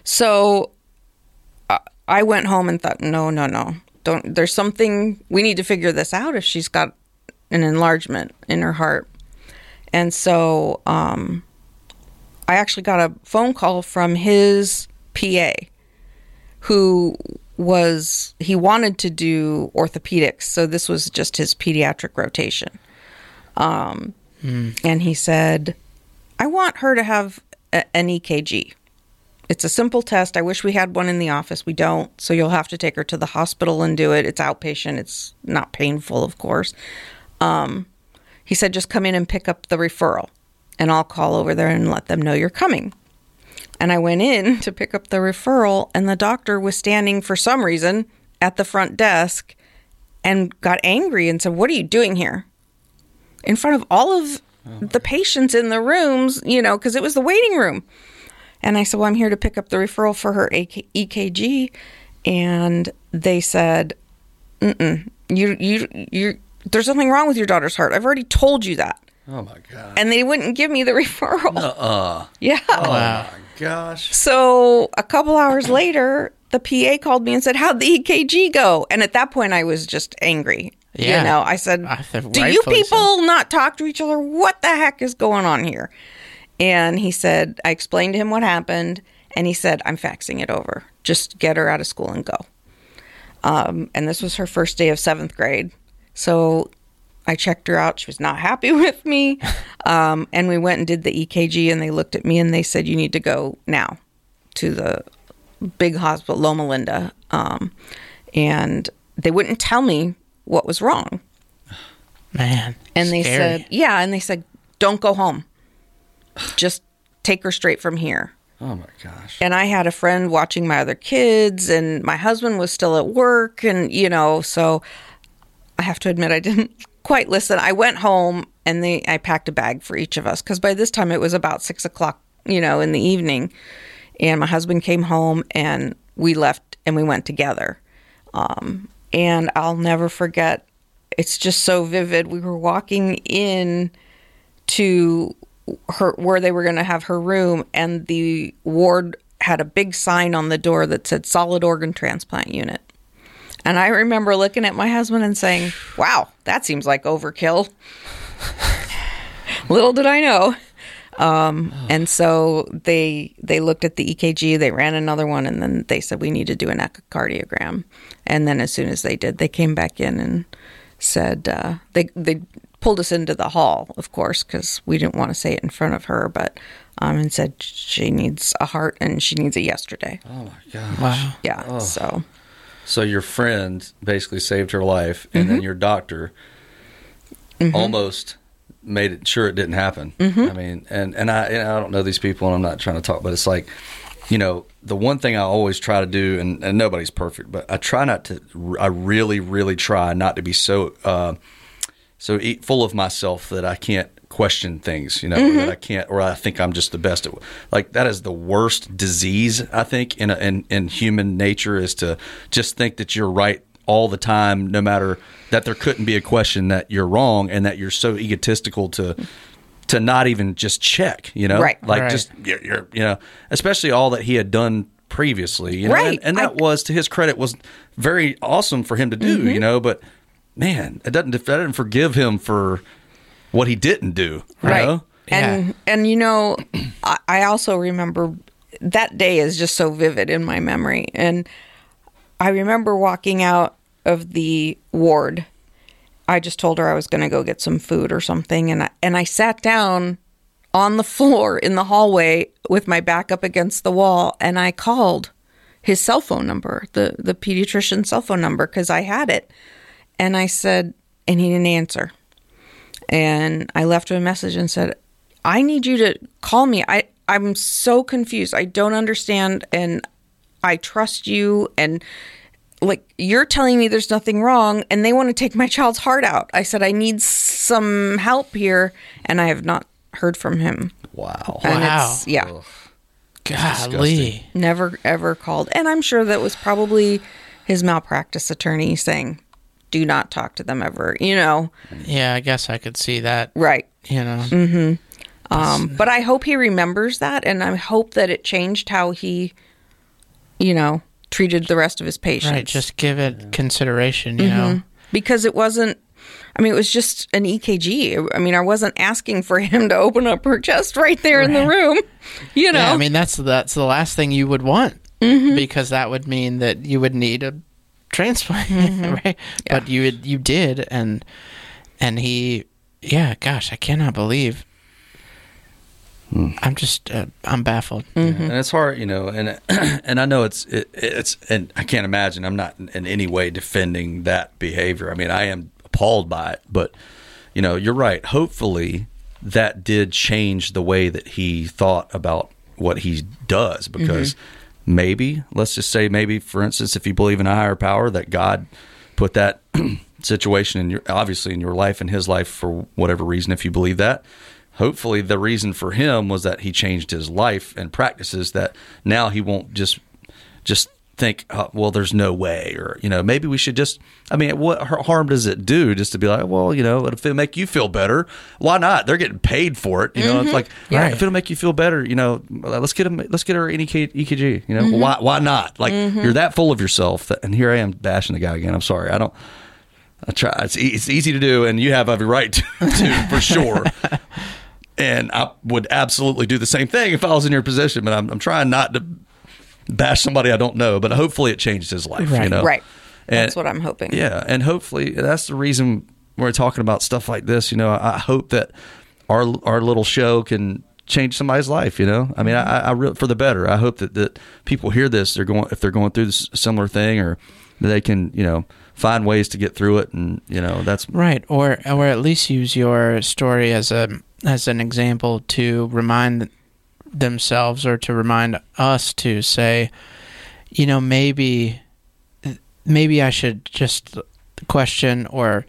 So I- went home and thought, no, no, no. Don't, there's something, we need to figure this out if she's got an enlargement in her heart. And so um, I actually got a phone call from his PA who was he wanted to do orthopedics so this was just his pediatric rotation. Um, and he said i want her to have a, an ekg it's a simple test. I wish we had one in the office. We don't. So you'll have to take her to the hospital and do it. It's outpatient. It's not painful of course. Um, he said just come in and pick up the referral and i'll call over there and let them know you're coming and I went in to pick up the referral, and the doctor was standing for some reason at the front desk and got angry and said, What are you doing here? In front of all of the patients in the rooms, you know, because it was the waiting room. And I said, Well, I'm here to pick up the referral for her EKG. And they said, Mm-mm, you, you, you, there's nothing wrong with your daughter's heart. I've already told you that. Oh my god. And they wouldn't give me the <laughs> referral. Uh. Yeah. Wow. Gosh. So a couple hours later, the PA called me and said, "How'd the EKG go?" And at that point, I was just angry. Yeah. You know, I said, I said, "Do you rightfully so." people not talk to each other? What the heck is going on here?" And he said, I explained to him what happened, and he said, "I'm faxing it over. Just get her out of school and go." Um, and this was her first day of seventh grade, so I checked her out. She was not happy <laughs> with me. Um, and we went and did the EKG, and they looked at me and they said, You need to go now to the big hospital, Loma Linda. Um, and they wouldn't tell me what was wrong. Man. And they scary. said, Yeah. And they said, Don't go home. Just take her straight from here. Oh my gosh. And I had a friend watching my other kids, and my husband was still at work. And, you know, so I have to admit, I didn't quite listen. I went home and they, I packed a bag for each of us because by this time it was about six o'clock, you know, in the evening. And my husband came home and we left and we went together. Um, and I'll never forget, it's just so vivid. We were walking in to her where they were going to have her room and the ward had a big sign on the door that said solid organ transplant unit and i remember looking at my husband and saying wow that seems like overkill <laughs> little did i know Um, and so they they looked at the EKG, they ran another one, and then they said we need to do an echocardiogram. And then as soon as they did, they came back in and said uh, they they pulled us into the hall, of course, because we didn't want to say it in front of her, but um, and said she needs a heart and she needs it yesterday. Oh my gosh. Wow. Yeah, so So your friend basically saved her life, and Mm-hmm. then your doctor almost made it sure it didn't happen. Mm-hmm. I mean, and and I and I don't know these people, and I'm not trying to talk, but it's like, you know, the one thing I always try to do, and, and nobody's perfect, but I try not to. I really, really try not to be so uh, so eat full of myself that I can't question things, you know, or that I can't, or I think I'm just the best at. Like that is the worst disease I think in a, in in human nature is to just think that you're right all the time, no matter that there couldn't be a question that you're wrong, and that you're so egotistical to to not even just check, you know, Right. Like Right. just you're, you're, you know, especially all that he had done previously, you know, Right. and, and that I- was to his credit was very awesome for him to do, Mm-hmm. you know, but man, it doesn't that doesn't forgive him for what he didn't do, you right. know? and and you know I, I also remember that day is just so vivid in my memory. And i remember walking out of the ward. I just told her i was going to go get some food or something and I, and i sat down on the floor in the hallway with my back up against the wall and i called his cell phone number the the pediatrician's cell phone number because i had it and i said and he didn't answer and I left him a message and said, "I need you to call me. I I'm so confused. I don't understand and I trust you and like you're telling me there's nothing wrong and they want to take my child's heart out." I said, "I need some help here." And I have not heard from him. Wow. And Wow. it's yeah, Golly. never ever called. And I'm sure that was probably his malpractice attorney saying, "Do not talk to them ever." You know, Yeah, I guess I could see that. right. You know. Mm. Um, but I hope he remembers that, and I hope that it changed how he, you know, treated the rest of his patients. Right. Just give it consideration. You Mm-hmm. know. because it wasn't. I mean, it was just an EKG. I mean, I wasn't asking for <laughs> him to open up her chest right there in the room. You know, Yeah, I mean that's that's the last thing you would want Mm-hmm. because that would mean that you would need a transplant, <laughs> Mm-hmm. right? But you you did, and and he, yeah, gosh, I cannot believe. I'm just uh, I'm baffled. Mm-hmm. and it's hard, you know, and <clears throat> and I know it's it, it's and I can't imagine. I'm not in, in any way defending that behavior. I mean, I am appalled by it, but you know, you're right. Hopefully, that did change the way that he thought about what he does because maybe let's just say maybe for instance if you believe in a higher power that god put that <clears throat> situation in your obviously in your life and his life for whatever reason if you believe that. Hopefully the reason for him was that he changed his life and practices that now he won't just just think uh, well there's no way or you know maybe we should just i mean what harm does it do just to be like well you know if it make you feel better why not they're getting paid for it you know it's mm-hmm. like Right. if it'll make you feel better you know uh, let's get him let's get her an ekg you know mm-hmm. why why not like mm-hmm. you're that full of yourself that, and here i am bashing the guy again i'm sorry i don't I try. It's, e- it's easy to do, and you have every right <laughs> to, to for sure. <laughs> and I would absolutely do the same thing if I was in your position. But I'm, I'm trying not to bash somebody I don't know. But hopefully, it changed his life. You Right. know, right. And- That's what I'm hoping. yeah, and hopefully that's the reason we're talking about stuff like this. You know, I I hope that our our little show can change somebody's life. You know, I mean, I, I re- for the better. I hope that, that people hear this. They're going if they're going through this similar thing, or they can you know find ways to get through it. And you know, that's Right, or or at least use your story as a as an example to remind themselves or to remind us to say, you know, maybe maybe I should just question or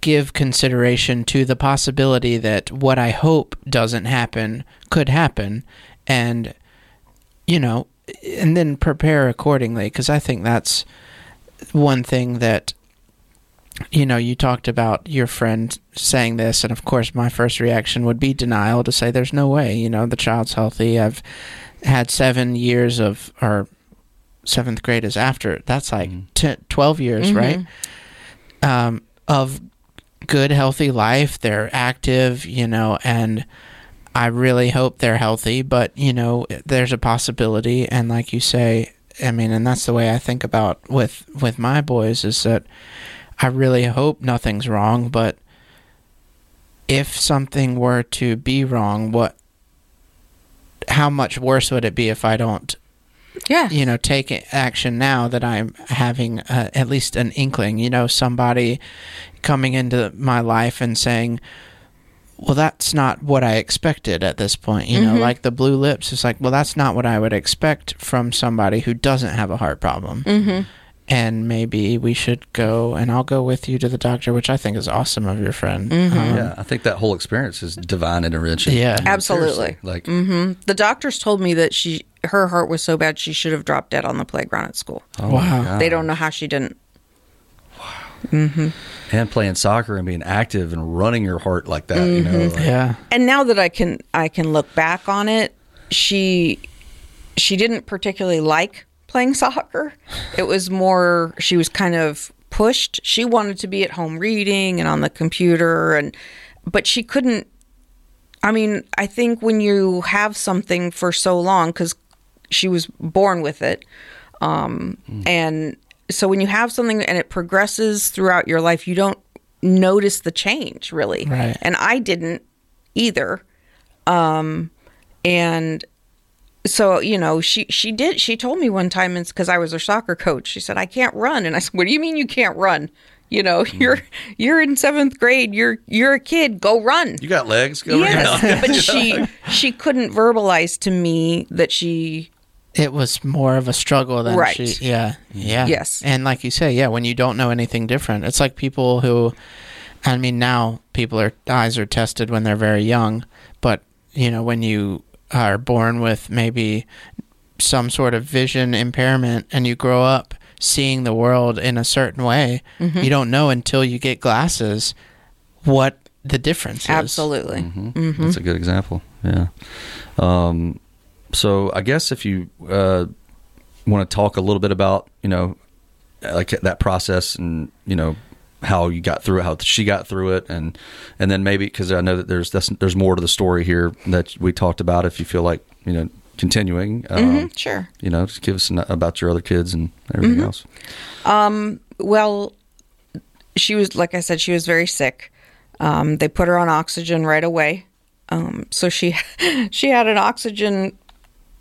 give consideration to the possibility that what I hope doesn't happen could happen. And you know and then prepare accordingly because I think that's one thing that you know, you talked about your friend saying this, and of course, my first reaction would be denial to say, "There's no way." You know, the child's healthy. I've had seven years of, or seventh grade is after. That's like t- twelve years, right? Um, of good, healthy life. They're active, you know, and I really hope they're healthy, but you know, there's a possibility. And like you say, I mean, and that's the way I think about with with my boys is that I really hope nothing's wrong, but if something were to be wrong, what how much worse would it be if I don't Yeah. you know take action now that I'm having uh, at least an inkling you know somebody coming into my life and saying well that's not what I expected at this point you know like the blue lips it's like well that's not what I would expect from somebody who doesn't have a heart problem Mm-hmm. And maybe we should go and I'll go with you to the doctor which I think is awesome of your friend Mm-hmm. Um, yeah, I think that whole experience is divine and intervention. Yeah. I mean, Absolutely. seriously, Like, hmm The doctors told me that she her heart was so bad she should have dropped dead on the playground at school. oh Wow. They don't know how she didn't. Wow. And playing soccer and being active and running your heart like that. You know, like- yeah And now that I can I can look back on it, she she didn't particularly like playing soccer. It was more she was kind of pushed. She wanted to be at home reading and on the computer and but she couldn't I mean, I think when you have something for so long cuz she was born with it. Um and so when you have something and it progresses throughout your life, you don't notice the change really. Right. And I didn't either. Um and so you know she she did she told me one time it's because i was her soccer coach she said i can't run and i said what do you mean you can't run you know <laughs> you're mm-hmm. you're in seventh grade you're you're a kid go run you got legs. Go yes around. <laughs> but she <laughs> she couldn't verbalize to me that she it was more of a struggle than Right. she yeah yeah Yes. and like you say yeah when you don't know anything different it's like people who i mean now people are eyes are tested when they're very young but you know when you are born with maybe some sort of vision impairment and you grow up seeing the world in a certain way Mm-hmm. you don't know until you get glasses what the difference is absolutely Mhm. That's a good example. Yeah. Um, so I guess if you uh, want to talk a little bit about, you know, like that process and you know how you got through it, how she got through it, and and then maybe because I know that there's that's, there's more to the story here that we talked about. If you feel like you know continuing, um, Mhm, sure you know, just give us an, about your other kids and everything else. Um, well she was like i said she was very sick um, they put her on oxygen right away um, so she <laughs> she had an oxygen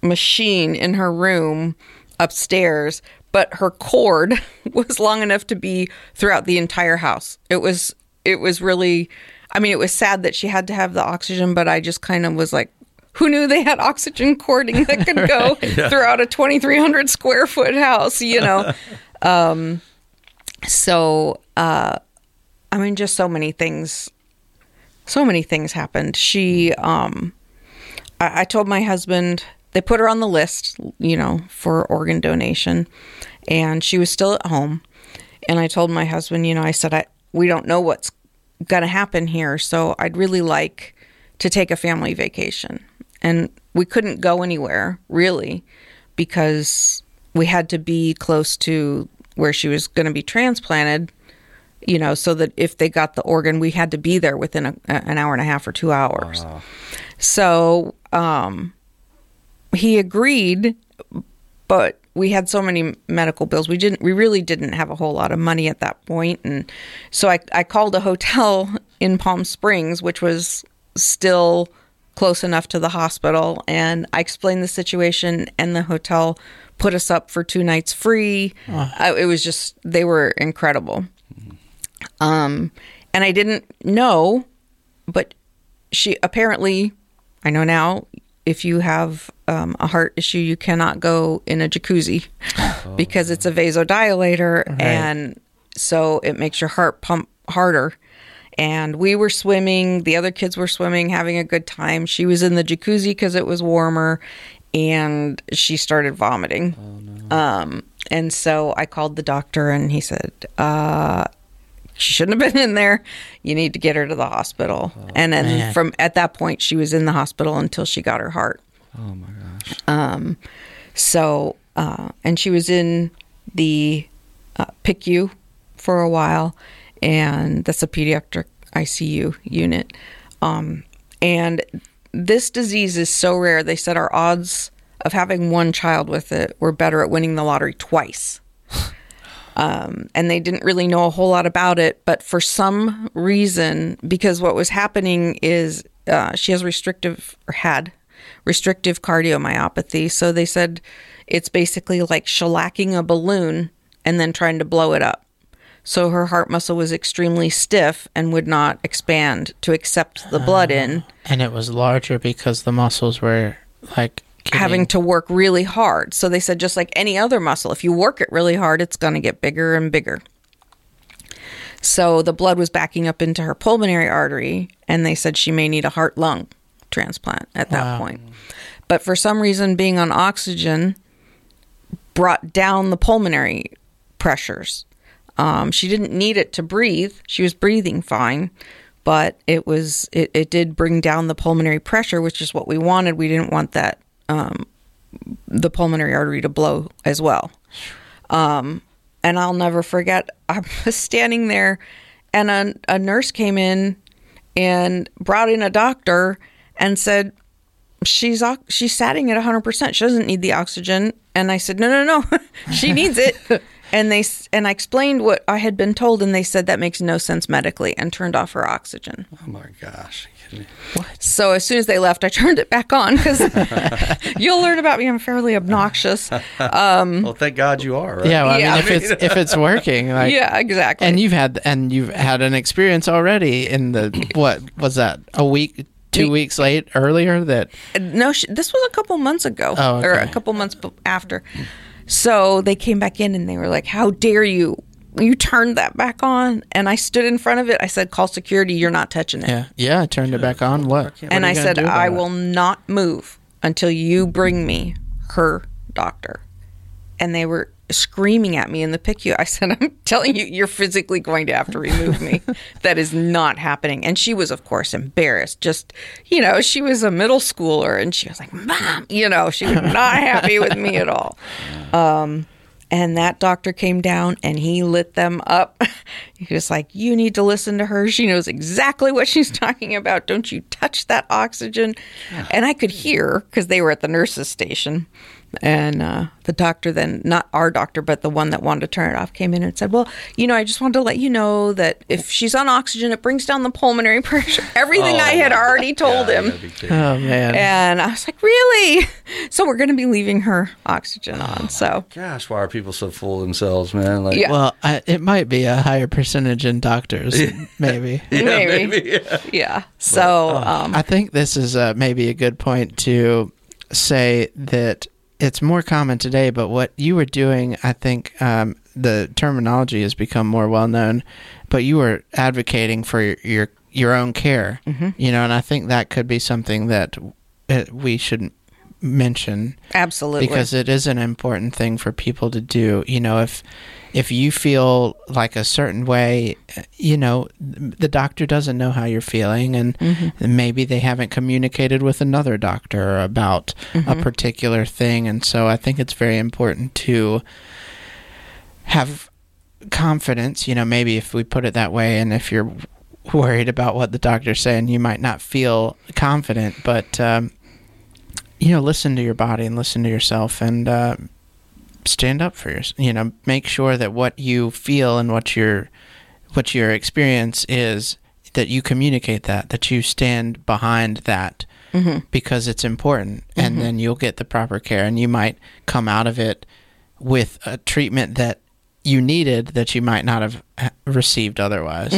machine in her room upstairs but her cord <laughs> was long enough to be throughout the entire house. It was it was really i mean it was sad that she had to have the oxygen but i just kind of was like who knew they had oxygen cording that could <laughs> go throughout a 2300 square foot house you know? <laughs> Um so uh i mean just so many things so many things happened. She um I, I told my husband they put her on the list, you know, for organ donation, and she was still at home. And I told my husband, you know, I said, I we don't know what's going to happen here, so I'd really like to take a family vacation. And we couldn't go anywhere really because we had to be close to where she was going to be transplanted you know, so that if they got the organ, we had to be there within a, an hour and a half or two hours. So um, he agreed, but we had so many medical bills. We didn't. We really didn't have a whole lot of money at that point, and so I, I called a hotel <laughs> in Palm Springs, which was still close enough to the hospital, and I explained the situation, and the hotel put us up for two nights free. Uh, it was just they were incredible. Um, and I didn't know, but she apparently, I know now, if you have um, a heart issue, you cannot go in a jacuzzi <laughs> <laughs> because it's a vasodilator, and so it makes your heart pump harder. And we were swimming, the other kids were swimming, having a good time. She was in the jacuzzi because it was warmer, and she started vomiting. Um, and so I called the doctor, and he said, uh, she shouldn't have been in there. You need to get her to the hospital. and then man. from at that point, she was in the hospital until she got her heart. Oh my gosh. Um, so, uh, and she was in the uh, PICU for a while, and that's a pediatric ICU unit. Um, and this disease is so rare. They said our odds of having one child with it were better at winning the lottery twice. Um, and they didn't really know a whole lot about it, but for some reason, because what was happening is uh, she has restrictive or had restrictive cardiomyopathy. So they said it's basically like shellacking a balloon and then trying to blow it up. So her heart muscle was extremely stiff and would not expand to accept the blood in, And it was larger because the muscles were like getting- having to work really hard. So they said, just like any other muscle, if you work it really hard, it's going to get bigger and bigger. So the blood was backing up into her pulmonary artery, and they said she may need a heart lung transplant at that Wow. point. But for some reason, being on oxygen brought down the pulmonary pressures. Um, she didn't need it to breathe. She was breathing fine, but it was it, it did bring down the pulmonary pressure, which is what we wanted. We didn't want that um, the pulmonary artery to blow as well. Um, and I'll never forget. <laughs> I was standing there, and a, a nurse came in and brought in a doctor and said she's she's satting at 100%. She doesn't need the oxygen. And I said, "No, no, no. <laughs> she needs it." <laughs> and they and I explained what I had been told and they said that makes no sense medically and turned off her oxygen. Oh my gosh. Are you kidding me? So as soon as they left, I <laughs> turned it back on cuz <laughs> you'll learn about me. I'm fairly obnoxious. Um, well, thank God you are, right? Yeah, well, I Yeah. mean, if it's if it's working, <laughs> like, yeah, exactly. and you've had and you've had an experience already in the what was that a week, two Week- weeks late earlier that No, she, this was a couple months ago, Oh, or a couple months after. So they came back in and they were like, "How dare you? You turned that back on!" And I stood in front of it. I said, "Call security. You're not touching it." yeah yeah I turned it back on. What? What and are I said, "I it?" will not move until you bring me her doctor." And they were screaming at me in the PICU. I said, "I'm telling you, you're physically going to have to remove me. <laughs> that is not happening." And she was, of course, embarrassed. Just you know, she was a middle schooler, and she was like, "Mom," you know, she was not happy with me at all. <laughs> Um, and that doctor came down and he lit them up. <laughs> he was like, You need to listen to her. She knows exactly what she's <laughs> talking about. Don't you touch that oxygen. And I could hear because they were at the nurse's station. And uh, the doctor, then, not our doctor, but the one that wanted to turn it off, came in and said, Well, you know, I just wanted to let you know that if she's on oxygen, it brings down the pulmonary <laughs> pressure. Everything I had already told Yeah, him. you gotta be kidding. Oh man. And I was like, Really? <laughs> So we're going to be leaving her oxygen on. So. Gosh, why are people so full of themselves, man? Like, Yeah. Well, I, it might be a higher percentage in doctors, <laughs> maybe. yeah, maybe. maybe, yeah. Yeah. So, um, I think this is uh, maybe a good point to say that it's more common today, but what you were doing, I think um, the terminology has become more well known, but you were advocating for your your, your own care, you know, and I think that could be something that we should mention. Absolutely. because it is an important thing for people to do. You know if if you feel like a certain way you know the doctor doesn't know how you're feeling and maybe they haven't communicated with another doctor about a particular thing. And so i think it's very important to have confidence. You know maybe if we put it that way and if you're worried about what the doctor's saying you might not feel confident. But um, you know, listen to your body and listen to yourself and uh, stand up for yourself. You know, make sure that what you feel and what your what your experience is that you communicate that, that you stand behind that because it's important, and then you'll get the proper care, and you might come out of it with a treatment that you needed that you might not have received otherwise.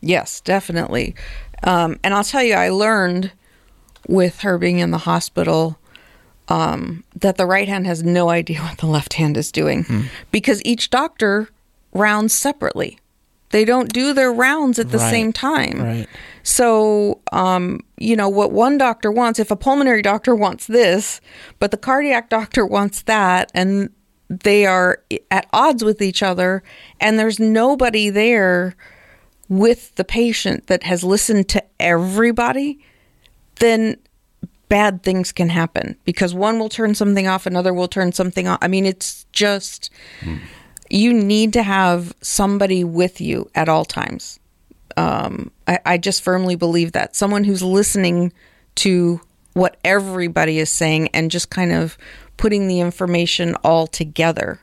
yes, definitely. Um, and I'll tell you, I learned with her being in the hospital um, that the right hand has no idea what the left hand is doing because each doctor rounds separately. They don't do their rounds at the Right. same time. Right. So, um, you know, what one doctor wants, if a pulmonary doctor wants this, but the cardiac doctor wants that, and they are at odds with each other, and there's nobody there with the patient that has listened to everybody, then bad things can happen because one will turn something off, another will turn something on. I mean, it's just you need to have somebody with you at all times. Um, I, I just firmly believe that someone who's listening to what everybody is saying and just kind of putting the information all together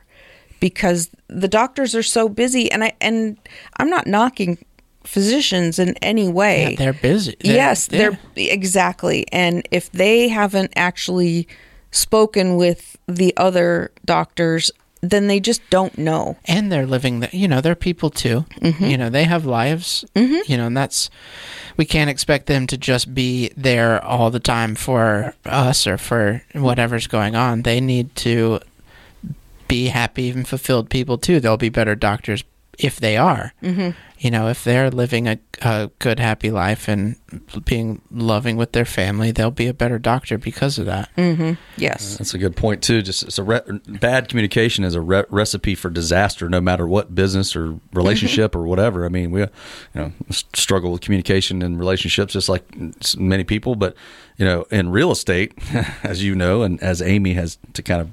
because the doctors are so busy and I and I'm not knocking physicians in any way. Yeah, they're busy. They're- yes, yeah. they're exactly. And if they haven't actually spoken with the other doctors, then they just don't know. and they're living the you know they're people too mm-hmm. you know they have lives mm-hmm. you know and that's we can't expect them to just be there all the time for us or for whatever's going on they need to be happy and fulfilled people too they'll be better doctors if they are mm-hmm. you know if they're living a, a good happy life and being loving with their family they'll be a better doctor because of that mm-hmm. Yes. Uh, that's a good point too. Just it's a re- bad communication is a re- recipe for disaster, no matter what business or relationship or whatever. I mean, we, you know, struggle with communication and relationships just like many people. But you know, in real estate, <laughs> as you know, and as Aimee has to kind of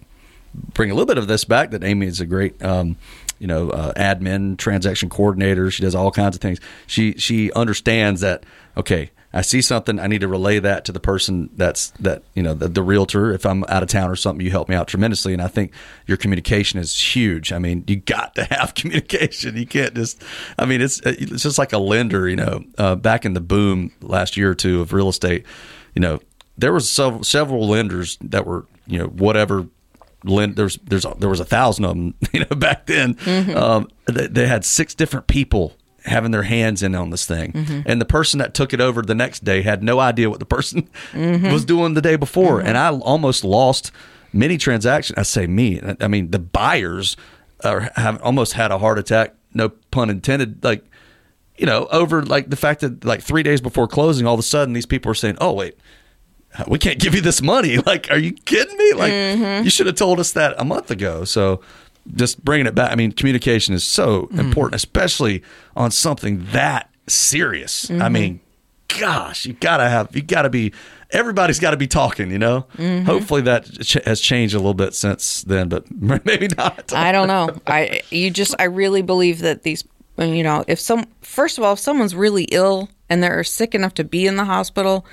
bring a little bit of this back, that Aimee is a great. Um, you know, uh, admin, transaction coordinator. She does all kinds of things. She she understands that. Okay, I see something. I need to relay that to the person that's that you know the, the realtor. If I'm out of town or something, you help me out tremendously. And I think your communication is huge. I mean, you got to have <laughs> communication. You can't just. I mean, it's it's just like a lender. You know, uh, back in the boom last year or two of real estate, you know, there was several, several lenders that were you know whatever lend there's there's there was a thousand of them <laughs> you know back then. Mm-hmm. Um, they, they had six different people having their hands in on this thing. Mm-hmm. And the person that took it over the next day had no idea what the person <laughs> mm-hmm. was doing the day before. And i almost lost many transactions. I say me i mean the buyers are, have almost had a heart attack no pun intended like you know over like the fact that like three days before closing all of a sudden these people are saying oh wait we can't give you this money. <laughs> Like, are you kidding me? Like, mm-hmm. you should have told us that a month ago. So, just bringing it back. I mean, communication is so mm-hmm. important, especially on something that serious. I mm-hmm. mean, gosh, you gotta have, you gotta be. Everybody's got to be talking, you know. Hopefully that ch- has changed a little bit since then, but <laughs> maybe not. I don't know. <laughs> I you just I really believe that these you know if some first of all if someone's really ill and they're sick enough to be in the hospital,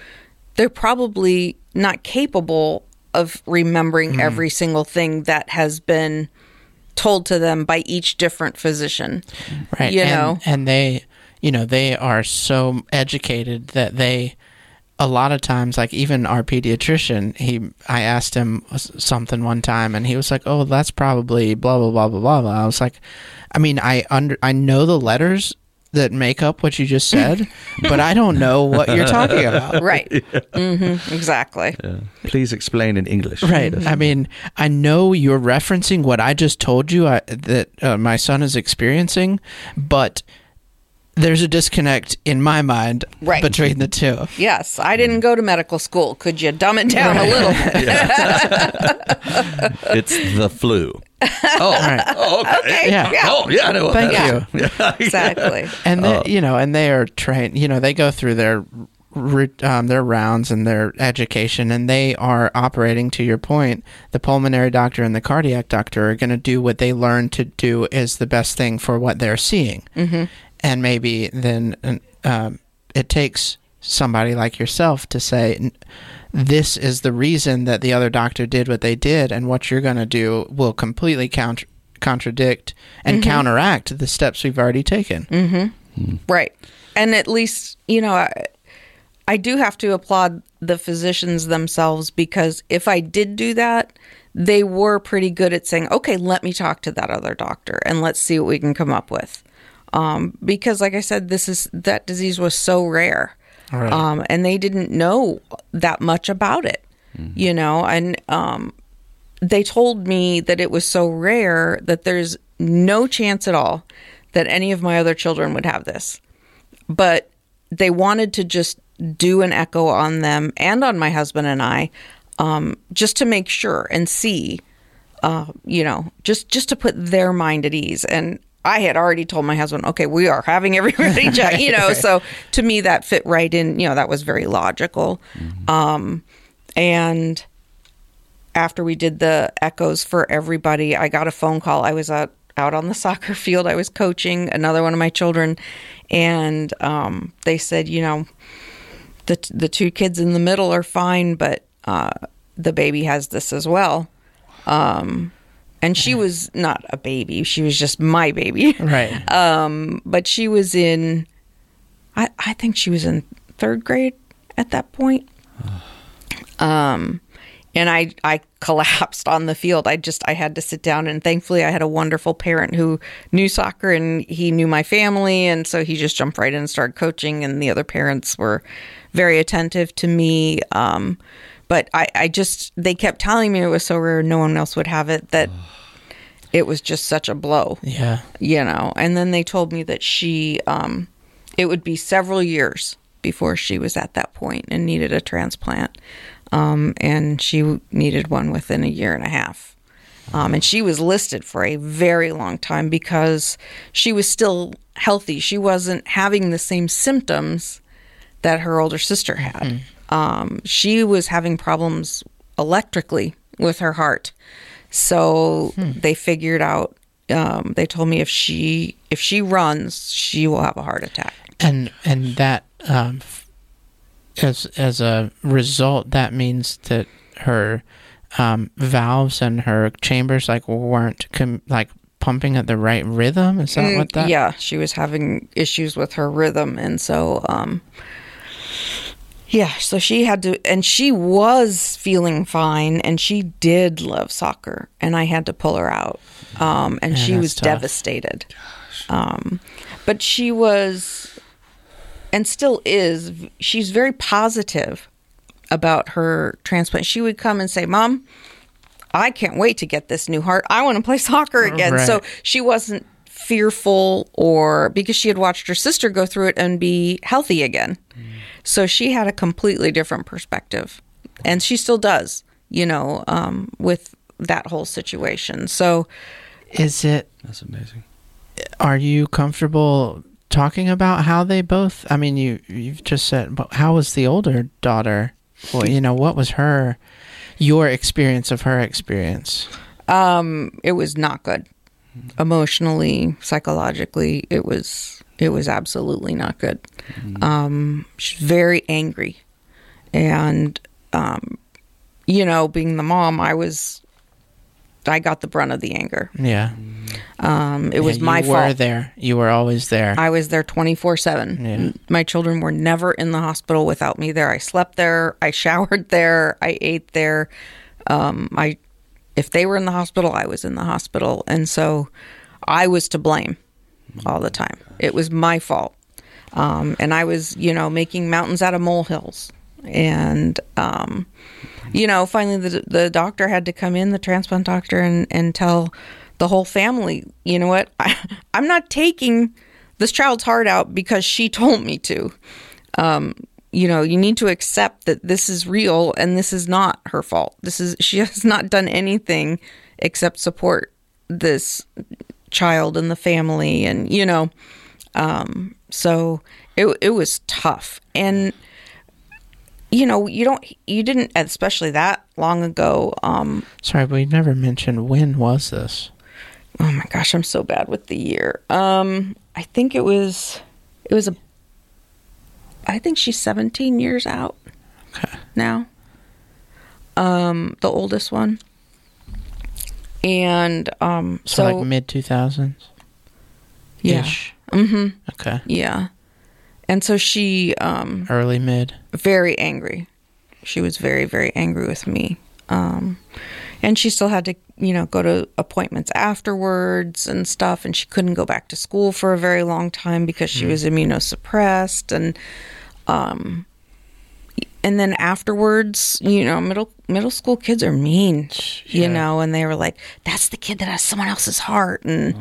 they're probably not capable of remembering hmm. every single thing that has been told to them by each different physician. right You and, know. and they you know they are so educated that they a lot of times like even our pediatrician he i asked him something one time and he was like oh that's probably blah blah blah blah blah, blah. i was like i mean i under i know the letters that make up what you just said but i don't know what you're talking <laughs> about Right. hmm Exactly. Please explain in English. Right. I mean, I know you're referencing what I just told you I, that uh, my son is experiencing, but there's a disconnect in my mind Right. between the two. Yes, I didn't go to medical school. Could you dumb it down a little <laughs> bit? <laughs> It's the flu. Oh, Right. oh okay. Yeah. Oh, yeah, I know. Thank that you. <laughs> Yeah. Exactly. <laughs> And Oh. they, you know, and they are trained. You know, they go through their um, their rounds and their education, and they are operating. To your point, the pulmonary doctor and the cardiac doctor are going to do what they learn to do is the best thing for what they're seeing. Mm-hmm. And maybe then um, it takes somebody like yourself to say. "N- This is the reason that the other doctor did what they did, and what you're going to do will completely counter, contradict and mm-hmm. counteract the steps we've already taken. Mm-hmm. Hmm. Right. And at least, you know, I, I do have to applaud the physicians themselves because if I did do that, they were pretty good at saying, okay, let me talk to that other doctor and let's see what we can come up with. Um, because, like I said, this is that disease was so rare. Right. Um, and they didn't know that much about it, you know, and um, they told me that it was so rare that there's no chance at all that any of my other children would have this. But they wanted to just do an echo on them and on my husband and I, um, just to make sure and see, uh, you know, just just to put their mind at ease. And I had already told my husband, okay, we are having everybody <laughs> check, you know. So to me, that fit right in. You know, that was very logical. Um, and after we did the echoes for everybody, I got a phone call. I was out out on the soccer <laughs> field. I was coaching another one of my children, and um, they said, you know, the the two kids in the middle are fine, but uh, the baby has this as well. Um, and she was not a baby; she was just my baby. Right. <laughs> Um, but she was in, I I think she was in third grade at that point. <sighs> Um, and I I collapsed on the field. I just I had to sit down and thankfully I had a wonderful parent who knew soccer and he knew my family and so he just jumped right in and started coaching and the other parents were very attentive to me. Um, but I, I just they kept telling me it was so rare no one else would have it that <sighs> it was just such a blow. Yeah. you know and then they told me that she um it would be several years before she was at that point and needed a transplant. Um and she needed one within a year and a half. Um, and she was listed for a very long time because she was still healthy. She wasn't having the same symptoms that her older sister had um, she was having problems electrically with her heart so they figured out. Um, they told me if she if she runs, she will have a heart attack. And and that um, as as a result, that means that her um, valves and her chambers like weren't com- like pumping at the right rhythm. Is that what that? Mm, yeah, she was having issues with her rhythm, and so um, yeah, so she had to, and she was feeling fine, and she did love soccer, and I had to pull her out, um, and Yeah, she was tough. devastated. Um, but she was, and still is. She's very positive about her transplant. She would come and say, "Mom, I can't wait to get this new heart. I want to play soccer again." So she wasn't fearful or because she had watched her sister go through it and be healthy again. So she had a completely different perspective. And she still does, you know, um, with that whole situation. So Is it? That's amazing. Are you comfortable talking about how they both? I mean, you you've just said, but how was the older daughter? Well, you know, what was her, your experience of her experience? um, it was not good. Emotionally, psychologically, it was it was absolutely not good. Um, she's very angry, and um, you know, being the mom, I was I got the brunt of the anger. Yeah, Um, it was Yeah, my you were fault. there. You were always there. I was there 24 Yeah. 7. My children were never in the hospital without me there. I slept there. I showered <laughs> there. I ate there. Um, I, if they were in the hospital, I was in the hospital. And so I was to blame all the time. It was my fault. Um, and I was, you know, making mountains out of molehills. And, um, you know, finally the, the doctor had to come in, the transplant doctor, and, and tell the whole family, you know what, I, <laughs> I'm not taking this child's heart out because she told me to. Um, you know, you need to accept that this is real and this is not her fault. This is, <laughs> she has not done anything except support this child and the family. And, you know, um, so it, it was tough. And, you know, you don't, you didn't, especially that long ago. Um, Sorry, we never mentioned when was this? oh my gosh, I'm so bad with the year. Um, I think it was, it was a, I think she's 17 years out Okay. now. Um, the oldest one. And um, So, so, like mid two thousands. yeah, Mm-hmm. Okay. yeah. And so she, um, Early mid. very angry. She was very, very angry with me. Um, and she still had to, you know, go to appointments afterwards and stuff. And she couldn't go back to school for a very long time because she was immunosuppressed. And, um, and then afterwards, you know, middle middle school kids are mean, you know, and they were like, "That's the kid that has someone else's heart," and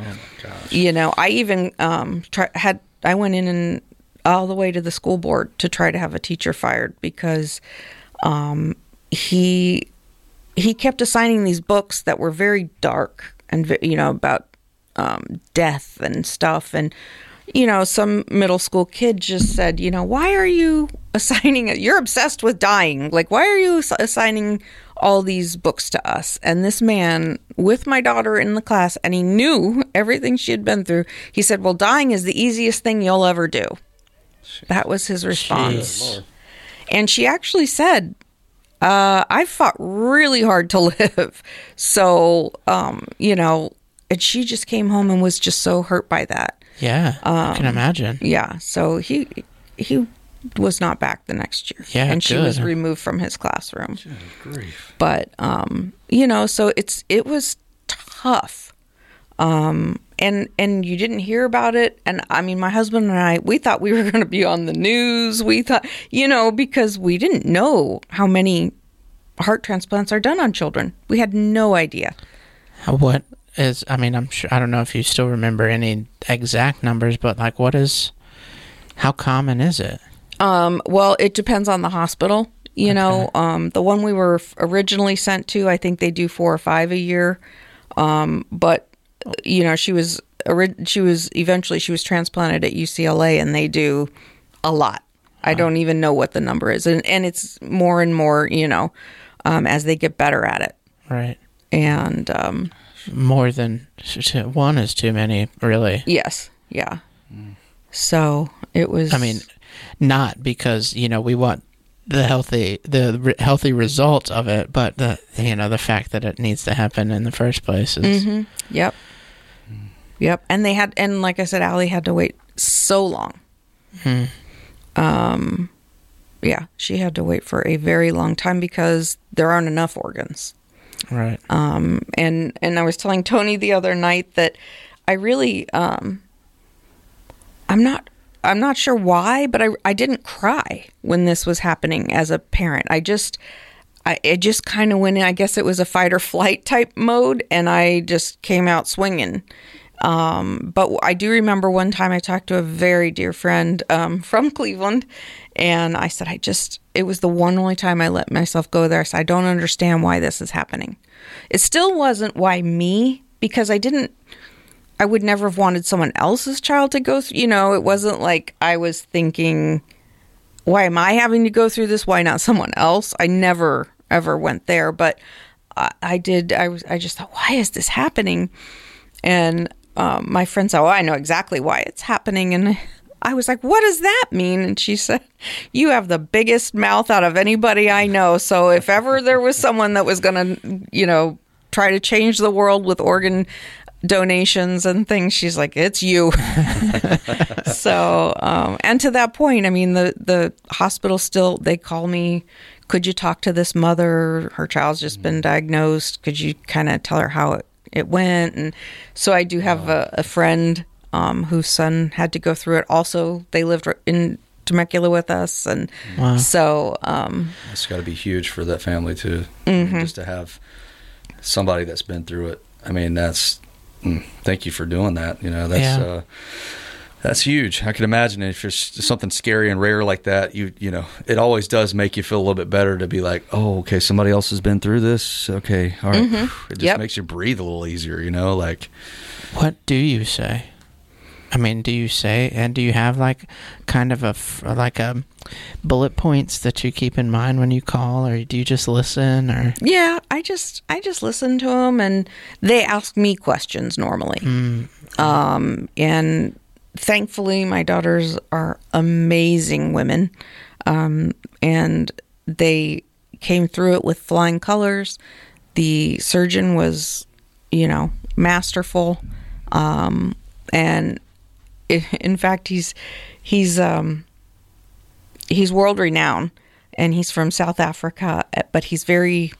you know, I even um, try, had I went in and all the way to the school board to try to have a teacher fired because um, he he kept assigning these books that were very dark and you know about um, death and stuff. And you know some middle school kid just said you know why are you <laughs> assigning it you're obsessed with dying like why are you assigning all these books to us and this man with my daughter in the class and he knew <laughs> everything she had been through he said well dying is the easiest thing you'll ever do that was his response Jeez. And she actually said, uh, I fought really hard to <laughs> live. So, um, you know, and she just came home and was just so hurt by that. Yeah, I Um, can imagine. Yeah. So he he was not back the next year. Yeah, And she was removed from his classroom. Grief. But um, you know, so it's it was tough. Um and and you didn't hear about it and I mean my husband and I we thought we were <laughs> going to be on the news. We thought, you know, because we didn't know how many heart transplants are done on children. We had no idea. What is? I mean, I'm sure. I don't know if you still remember any exact numbers, but like, what is? How common is it? Um, well, it depends on the hospital. You know, um, the one we were originally sent to, I think they do four or five a year. Um, but you know, she was she was eventually she was transplanted at UCLA, and they do a lot. I don't even know what the number is, and and it's more and more. You know, um, as they get better at it, Right. and um, More than one is too many, really. yes, yeah. So it was. I mean, not because you know we want the healthy the re- healthy result of it, but the you know the fact that it needs to happen in the first place is Mhm. Yep. Yep. And they had, and like I said, Allie had to wait so long. Hmm. Um, yeah, she had to wait for a very long time because there aren't enough organs. Right. Um, and and I was telling Tony the other night that I really, um, I'm not. I'm not sure why, but I, I didn't cry when this was happening as a parent. I just I it just kind of went in. I guess it was a fight or flight type mode, and I just came out swinging. Um, but I do remember one time I talked to a very dear friend um, <laughs> from Cleveland, and I said, I just, it was the one only time I let myself go there. So I don't understand why this is happening. It still wasn't why me, because I didn't, I would never have wanted someone else's child to go through, you know, it wasn't like I was thinking, why am I having to go through this? Why not someone else? I never ever went there, but I, I did. I was. I just thought, why is this happening? And um, my friend said, "Oh, I know exactly why it's happening." And <laughs> I was like, "What does that mean?" And she said, "You have the biggest mouth out of anybody I know. So if ever there was someone that was going to, you know, try to change the world with organ." donations and things she's like it's you <laughs> so um and to that point i mean the the hospital still they call me could you talk to this mother her child's just been diagnosed could you kind of tell her how it, it went and so i do have a, a friend um whose son had to go through it also they lived in temecula with us and Wow. so um It's got to be huge for that family too, Mm-hmm. just to have somebody that's been through it. I mean, that's mm, thank you for doing that. You know, that's Yeah. uh, that's huge. I can imagine if there's something scary and rare like that, you you know, it always does make you feel a little bit better to be like, oh, okay, somebody else has been through this. Okay, all right. It just Mm-hmm. Yep. makes you breathe a little easier. You know, like What do you say? I mean, do you say, and do you have like kind of a like a bullet points that you keep in mind when you call, or do you just listen, or? Yeah i just i just listen to them and they ask me questions normally. Um and thankfully my daughters are amazing women. Um and they came through it with flying colors. The surgeon was you know masterful. Um and <laughs> in fact he's he's um he's world renowned and he's from South Africa, eh, but he's very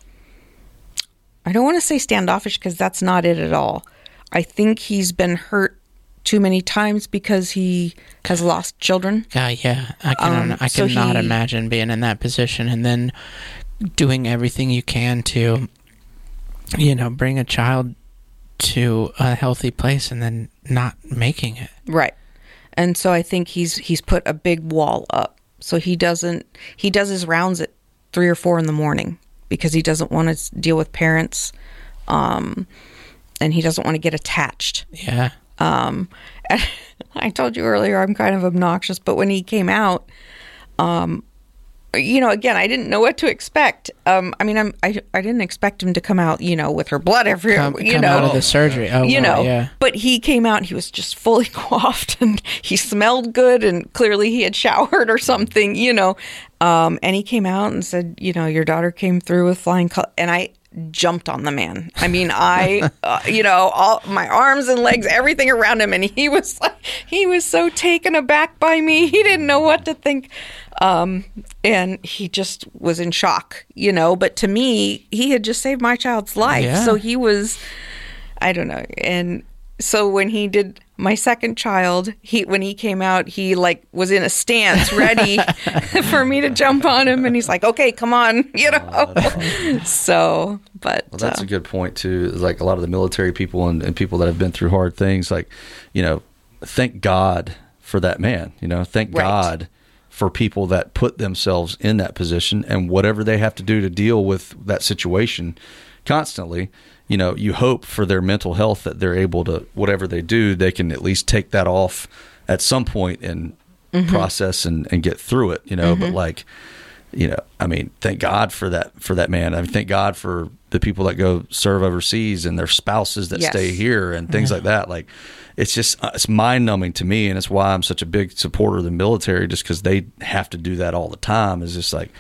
I don't want to say standoffish because that's not it at all. I think he's been hurt too many times because he has lost children. God, yeah, I can Um, I so cannot he- imagine being in that position and then doing everything you can to, you know, bring a child to a healthy place and then not making it. Right. And so I think he's he's put a big wall up. So he doesn't he does his rounds at 3 or 4 in the morning because he doesn't want to deal with parents um and he doesn't want to get attached. Yeah, Um, <laughs> I told you earlier I'm kind of obnoxious, but when he came out, um, you know, again, I didn't know what to expect. Um, I mean, I'm, I, I didn't expect him to come out, you know, with her blood everywhere, Come, you come know, out of the surgery. Oh, you wow, know, yeah. but he came out, he was just fully <laughs> coiffed and he smelled good and clearly he had showered or something, you know. Um, and he came out and said, you know, your daughter came through with flying colors. And I jumped on the man. I mean, I, <laughs> uh, you know, all my arms and legs, everything around him. And he was like, he was so taken aback by me. He didn't know what to think. Um, and he just was in shock, you know. But to me, he had just saved my child's life. Yeah. So he was, I don't know. And so when he did my second child, he when he came out, he like was in a stance ready <laughs> <laughs> for me to jump on him, and he's like, "Okay, come on," <laughs> you know. so, but Well, that's uh, a good point too. Like a lot of the military people and, and people that have been through hard things. Like, you know, thank God for that man. You know, thank Right. God for people that put themselves in that position and whatever they have to do to deal with that situation constantly. You know, you hope for their mental health that they're able to whatever they do, they can at least take that off at some point and mm-hmm. process and, and get through it. You know, but mm-hmm. like you know, I mean, thank God for that for that man. I mean, thank God for the people that go serve overseas and their spouses that Yes. stay here and things like that. Like, it's just uh, it's mind numbing to me, and it's why I'm such a big supporter of the military, just because they have to do that all the time. Is just like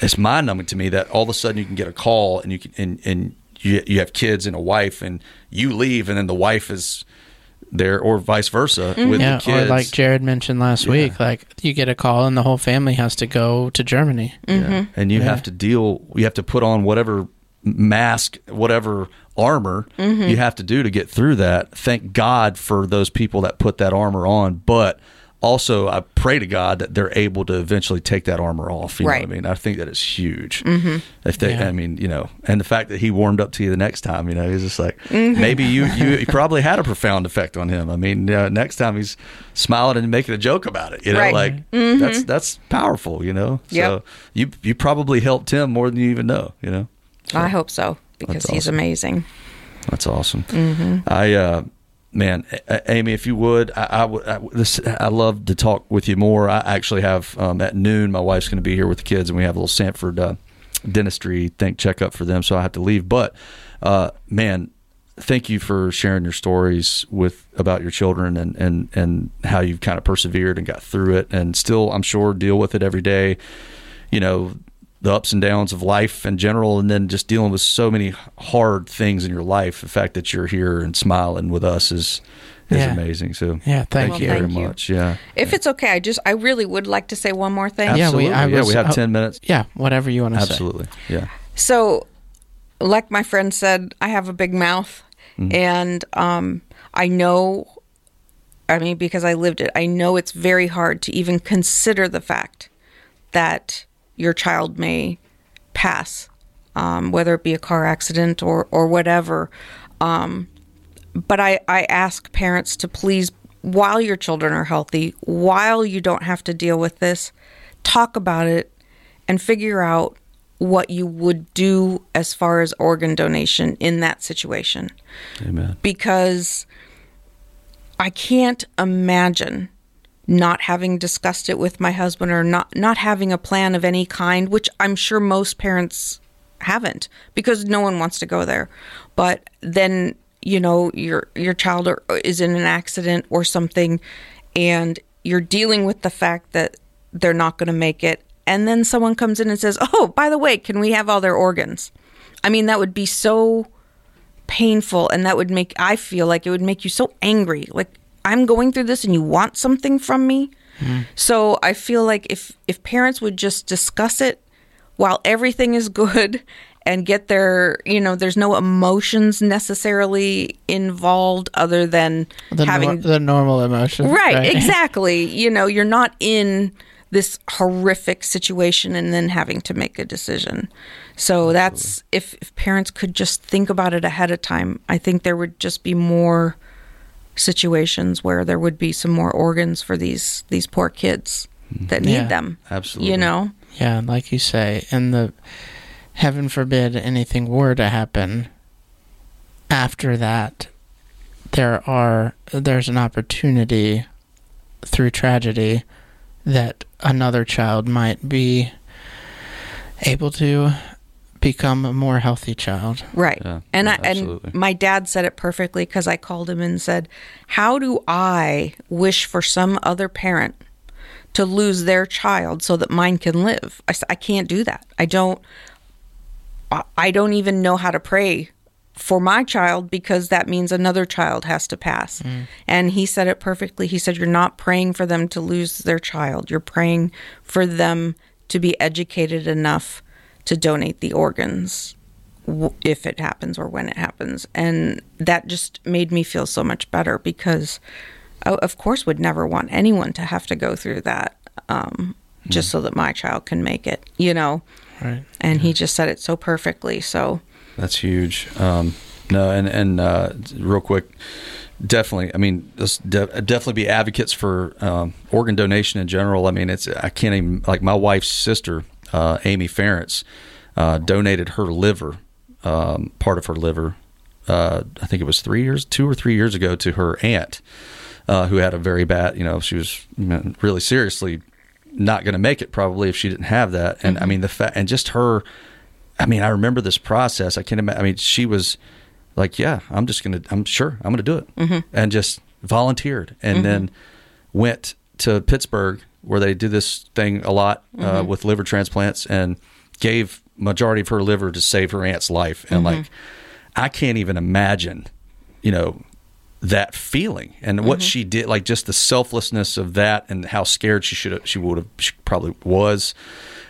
it's mind numbing to me that all of a sudden you can get a call and you can and and you you have kids and a wife and you leave and then the wife is there or vice versa mm-hmm. with Yeah, the kids. or like Jared mentioned last week, like you get a call and the whole family has to go to Germany. Mm-hmm. Yeah. And you Yeah. have to deal, you have to put on whatever mask, whatever armor mm-hmm. you have to do to get through that. Thank God for those people that put that armor on. But also, I pray to God that they're able to eventually take that armor off. You know Right. what I mean? I think that is huge. If they, Yeah. I mean, you know, and the fact that he warmed up to you the next time, you know, he's just like, maybe you, you, <laughs> you probably had a profound effect on him. I mean, uh, next time he's smiling and making a joke about it, you know, Right. like that's, that's powerful, you know? So you, you probably helped him more than you even know, you know? I hope so because That's he's awesome. amazing. That's awesome. I, uh, man, Aimee, if you would, I, I would. I, I love to talk with you more. I actually have um, at noon. My wife's going to be here with the kids, and we have a little Sanford uh, dentistry think checkup for them, so I have to leave. But uh, man, thank you for sharing your stories with about your children and and and how you've kind of persevered and got through it, and still, I'm sure, deal with it every day. You know. The ups and downs of life in general, and then just dealing with so many hard things in your life. The fact that you're here and smiling with us is is Yeah. amazing. So Yeah, thank Well, you. very thank you. much. Yeah, If it's okay, I just I really would like to say one more thing. Yeah, we- Absolutely. I yeah, we have ten minutes. Yeah, whatever you want to say. Absolutely. Yeah. So, like my friend said, I have a big mouth, and um, I know. I mean, because I lived it, I know it's very hard to even consider the fact that your child may pass, um, whether it be a car accident or or whatever. Um, but I, I ask parents to please, while your children are healthy, while you don't have to deal with this, talk about it and figure out what you would do as far as organ donation in that situation. Amen. Because I can't imagine not having discussed it with my husband or not not having a plan of any kind, which I'm sure most parents haven't because no one wants to go there. But then, you know, your your child are, is in an accident or something and you're dealing with the fact that they're not going to make it and then someone comes in and says, "Oh, by the way, can we have all their organs?" I mean, that would be so painful and that would make I feel like it would make you so angry. Like I'm going through this and you want something from me. Hmm. So I feel like if if parents would just discuss it while everything is good <laughs> and get their, you know, there's no emotions necessarily involved other than The, having nor- the normal emotion. right, <laughs> exactly. You know, you're not in this horrific situation and then having to make a decision. So that's if, if parents could just think about it ahead of time, I think there would just be more situations where there would be some more organs for these these poor kids that need Yeah, them. absolutely. You know? Yeah, like you say, and the heaven forbid anything were to happen after that, there are there's an opportunity through tragedy that another child might be able to become a more healthy child. Right. Yeah, and yeah, I, absolutely. and my dad said it perfectly because I called him and said, "How do I wish for some other parent to lose their child so that mine can live? I said I can't do that. I don't. I- I don't even know how to pray for my child because that means another child has to pass. Mm. And he said it perfectly. He said, You're not praying for them to lose their child. You're praying for them to be educated enough to donate the organs if it happens or when it happens. And that just made me feel so much better because I, of course, would never want anyone to have to go through that um, just so that my child can make it, you know? Right. And he just said it so perfectly. So, That's huge. Um, no, and and uh, real quick, definitely. I mean, de- definitely be advocates for um, organ donation in general. I mean, it's I can't even like my wife's sister, uh, Amy Ferentz, uh, donated her liver, um, part of her liver. Uh, I think it was three years, two or three years ago, to her aunt, uh, who had a very bad. You know, she was really seriously not going to make it probably if she didn't have that. And I mean the fact and just her. I mean, I remember this process. I can't imagine. I mean, she was like, "Yeah, I'm just gonna. I'm sure I'm gonna do it," and just volunteered, and then went to Pittsburgh where they do this thing a lot uh, with liver transplants, and gave majority of her liver to save her aunt's life. And like, I can't even imagine, you know, that feeling and what she did like just the selflessness of that and how scared she should have she would have she probably was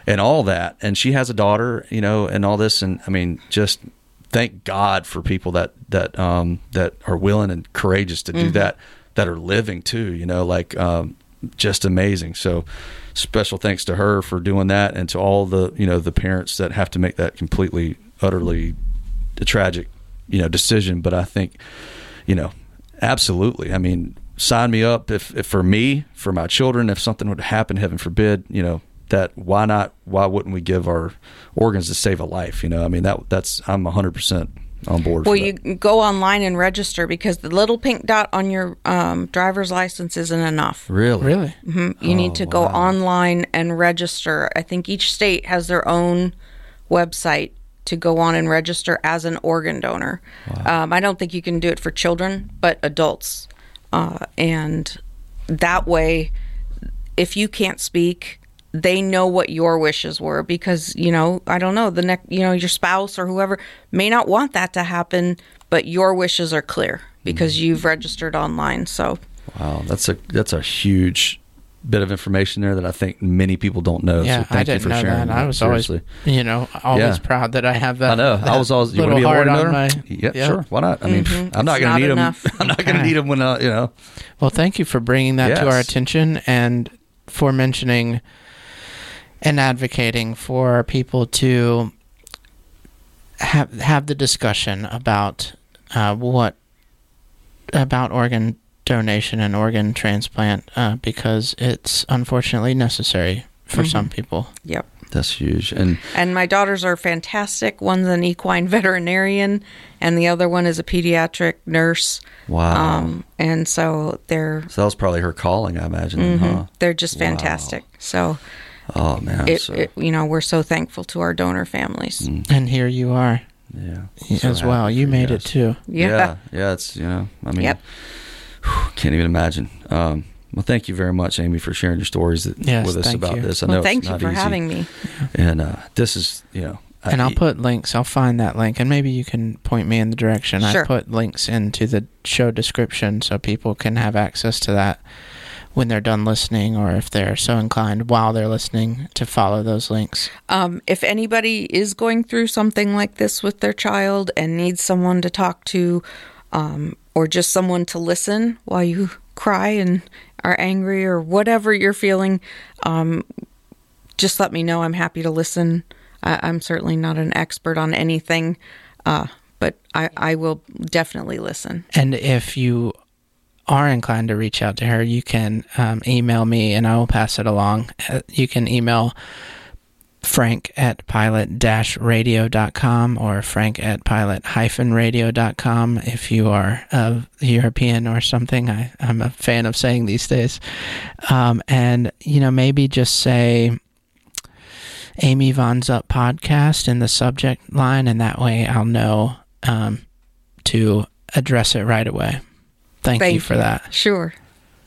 and all that. And she has a daughter you know and all this. And i mean just thank god for people that that um that are willing and courageous to do that that are living too you know like um just amazing. So special thanks to her for doing that and to all the you know the parents that have to make that completely utterly tragic you know decision. But i think you know absolutely. I mean sign me up if, if for me for my children if something would happen heaven forbid you know that why not why wouldn't we give our organs to save a life? You know i mean that that's i'm 100% on board well, you go online and register because the little pink dot on your um, driver's license isn't enough. really Really? Mhm. You need to go online and register. I think each state has their own website to go on and register as an organ donor. Um, I don't think you can do it for children, but adults. Uh, and that way, if you can't speak, they know what your wishes were because you know I don't know the next you know your spouse or whoever may not want that to happen, but your wishes are clear because mm-hmm. you've registered online. So wow that's a that's a huge bit of information there that i think many people don't know Yeah, so thank I didn't you for know sharing that. I was seriously. always, you know, always Yeah. proud that I have that. I know. I was always. You want to little be a heart organ on donor? my- yeah, Yep. sure. Why not? I mean, I'm It's not going not to need them. I'm not going to Okay. need them <laughs> when i you know. Well, thank you for bringing that to our attention and for mentioning and advocating for people to have have the discussion about uh, what about organ donation and organ transplant uh, because it's unfortunately necessary for some people. yep. That's huge. And And my daughters are fantastic. One's an equine <laughs> veterinarian, and the other one is a pediatric nurse. wow. Um, and so they're so that was probably her calling, I imagine. then, Huh? they're just Wow. fantastic. So, Oh man. it, so, it, you know, we're so thankful to our donor families. And here you are yeah. So as well. You made guys. it too. Yeah. Yeah. Yeah. It's you know. I mean. Yep. whew, can't even imagine. Um, well, thank you very much, Aimee, for sharing your stories Yes, with us about you. this. I Well, know thank it's you not for easy. having me. And uh, this is, you know, And I, I'll put links. I'll find that link, and maybe you can point me in the direction. Sure. I put links into the show description so people can have access to that when they're done listening, or if they're so inclined while they're listening to follow those links. Um, if anybody is going through something like this with their child and needs someone to talk to, um, or just someone to listen while you cry and are angry or whatever you're feeling, um, just let me know. I'm happy to listen. I, I'm certainly not an expert on anything, uh, but I, I will definitely listen. And if you are inclined to reach out to her, you can um, email me and I will pass it along. Uh, you can email frank at pilot-radio.com or frank at pilot-radio.com if you are uh, European or something. I, I'm a fan of saying these days. Um, and, you know, maybe just say, Aimee Von Zup podcast in the subject line, and that way I'll know um, to address it right away. Thank, Thank you for that. Sure.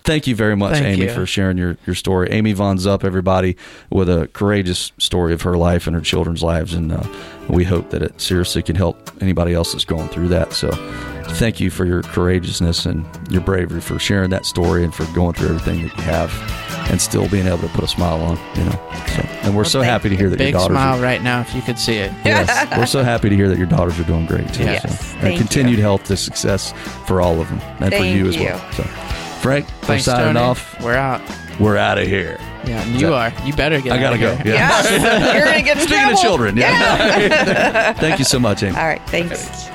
Thank you very much, Thank Aimee, you. for sharing your, your story. Aimee Von Zup, everybody, with a courageous story of her life and her children's lives. And uh, we hope that it seriously can help anybody else that's going through that. So thank you for your courageousness and your bravery for sharing that story and for going through everything that you have and still being able to put a smile on, you know. So, and we're so happy to hear that your daughters Big smile are, right now if you could see it. Yes, <laughs> we're so happy to hear that your daughters are doing great too. Yes, so. thank and continued you. health to success for all of them and for you as you. well. So, Frank, we're Thanks, signing Tony. off. We're out. We're out of here. Yeah, and you are. You better get. I gotta of go. here. Yeah. Yeah. You're going to get in Speaking trouble. of children, yeah. <laughs> Thank you so much, Aimee. All right. Thanks.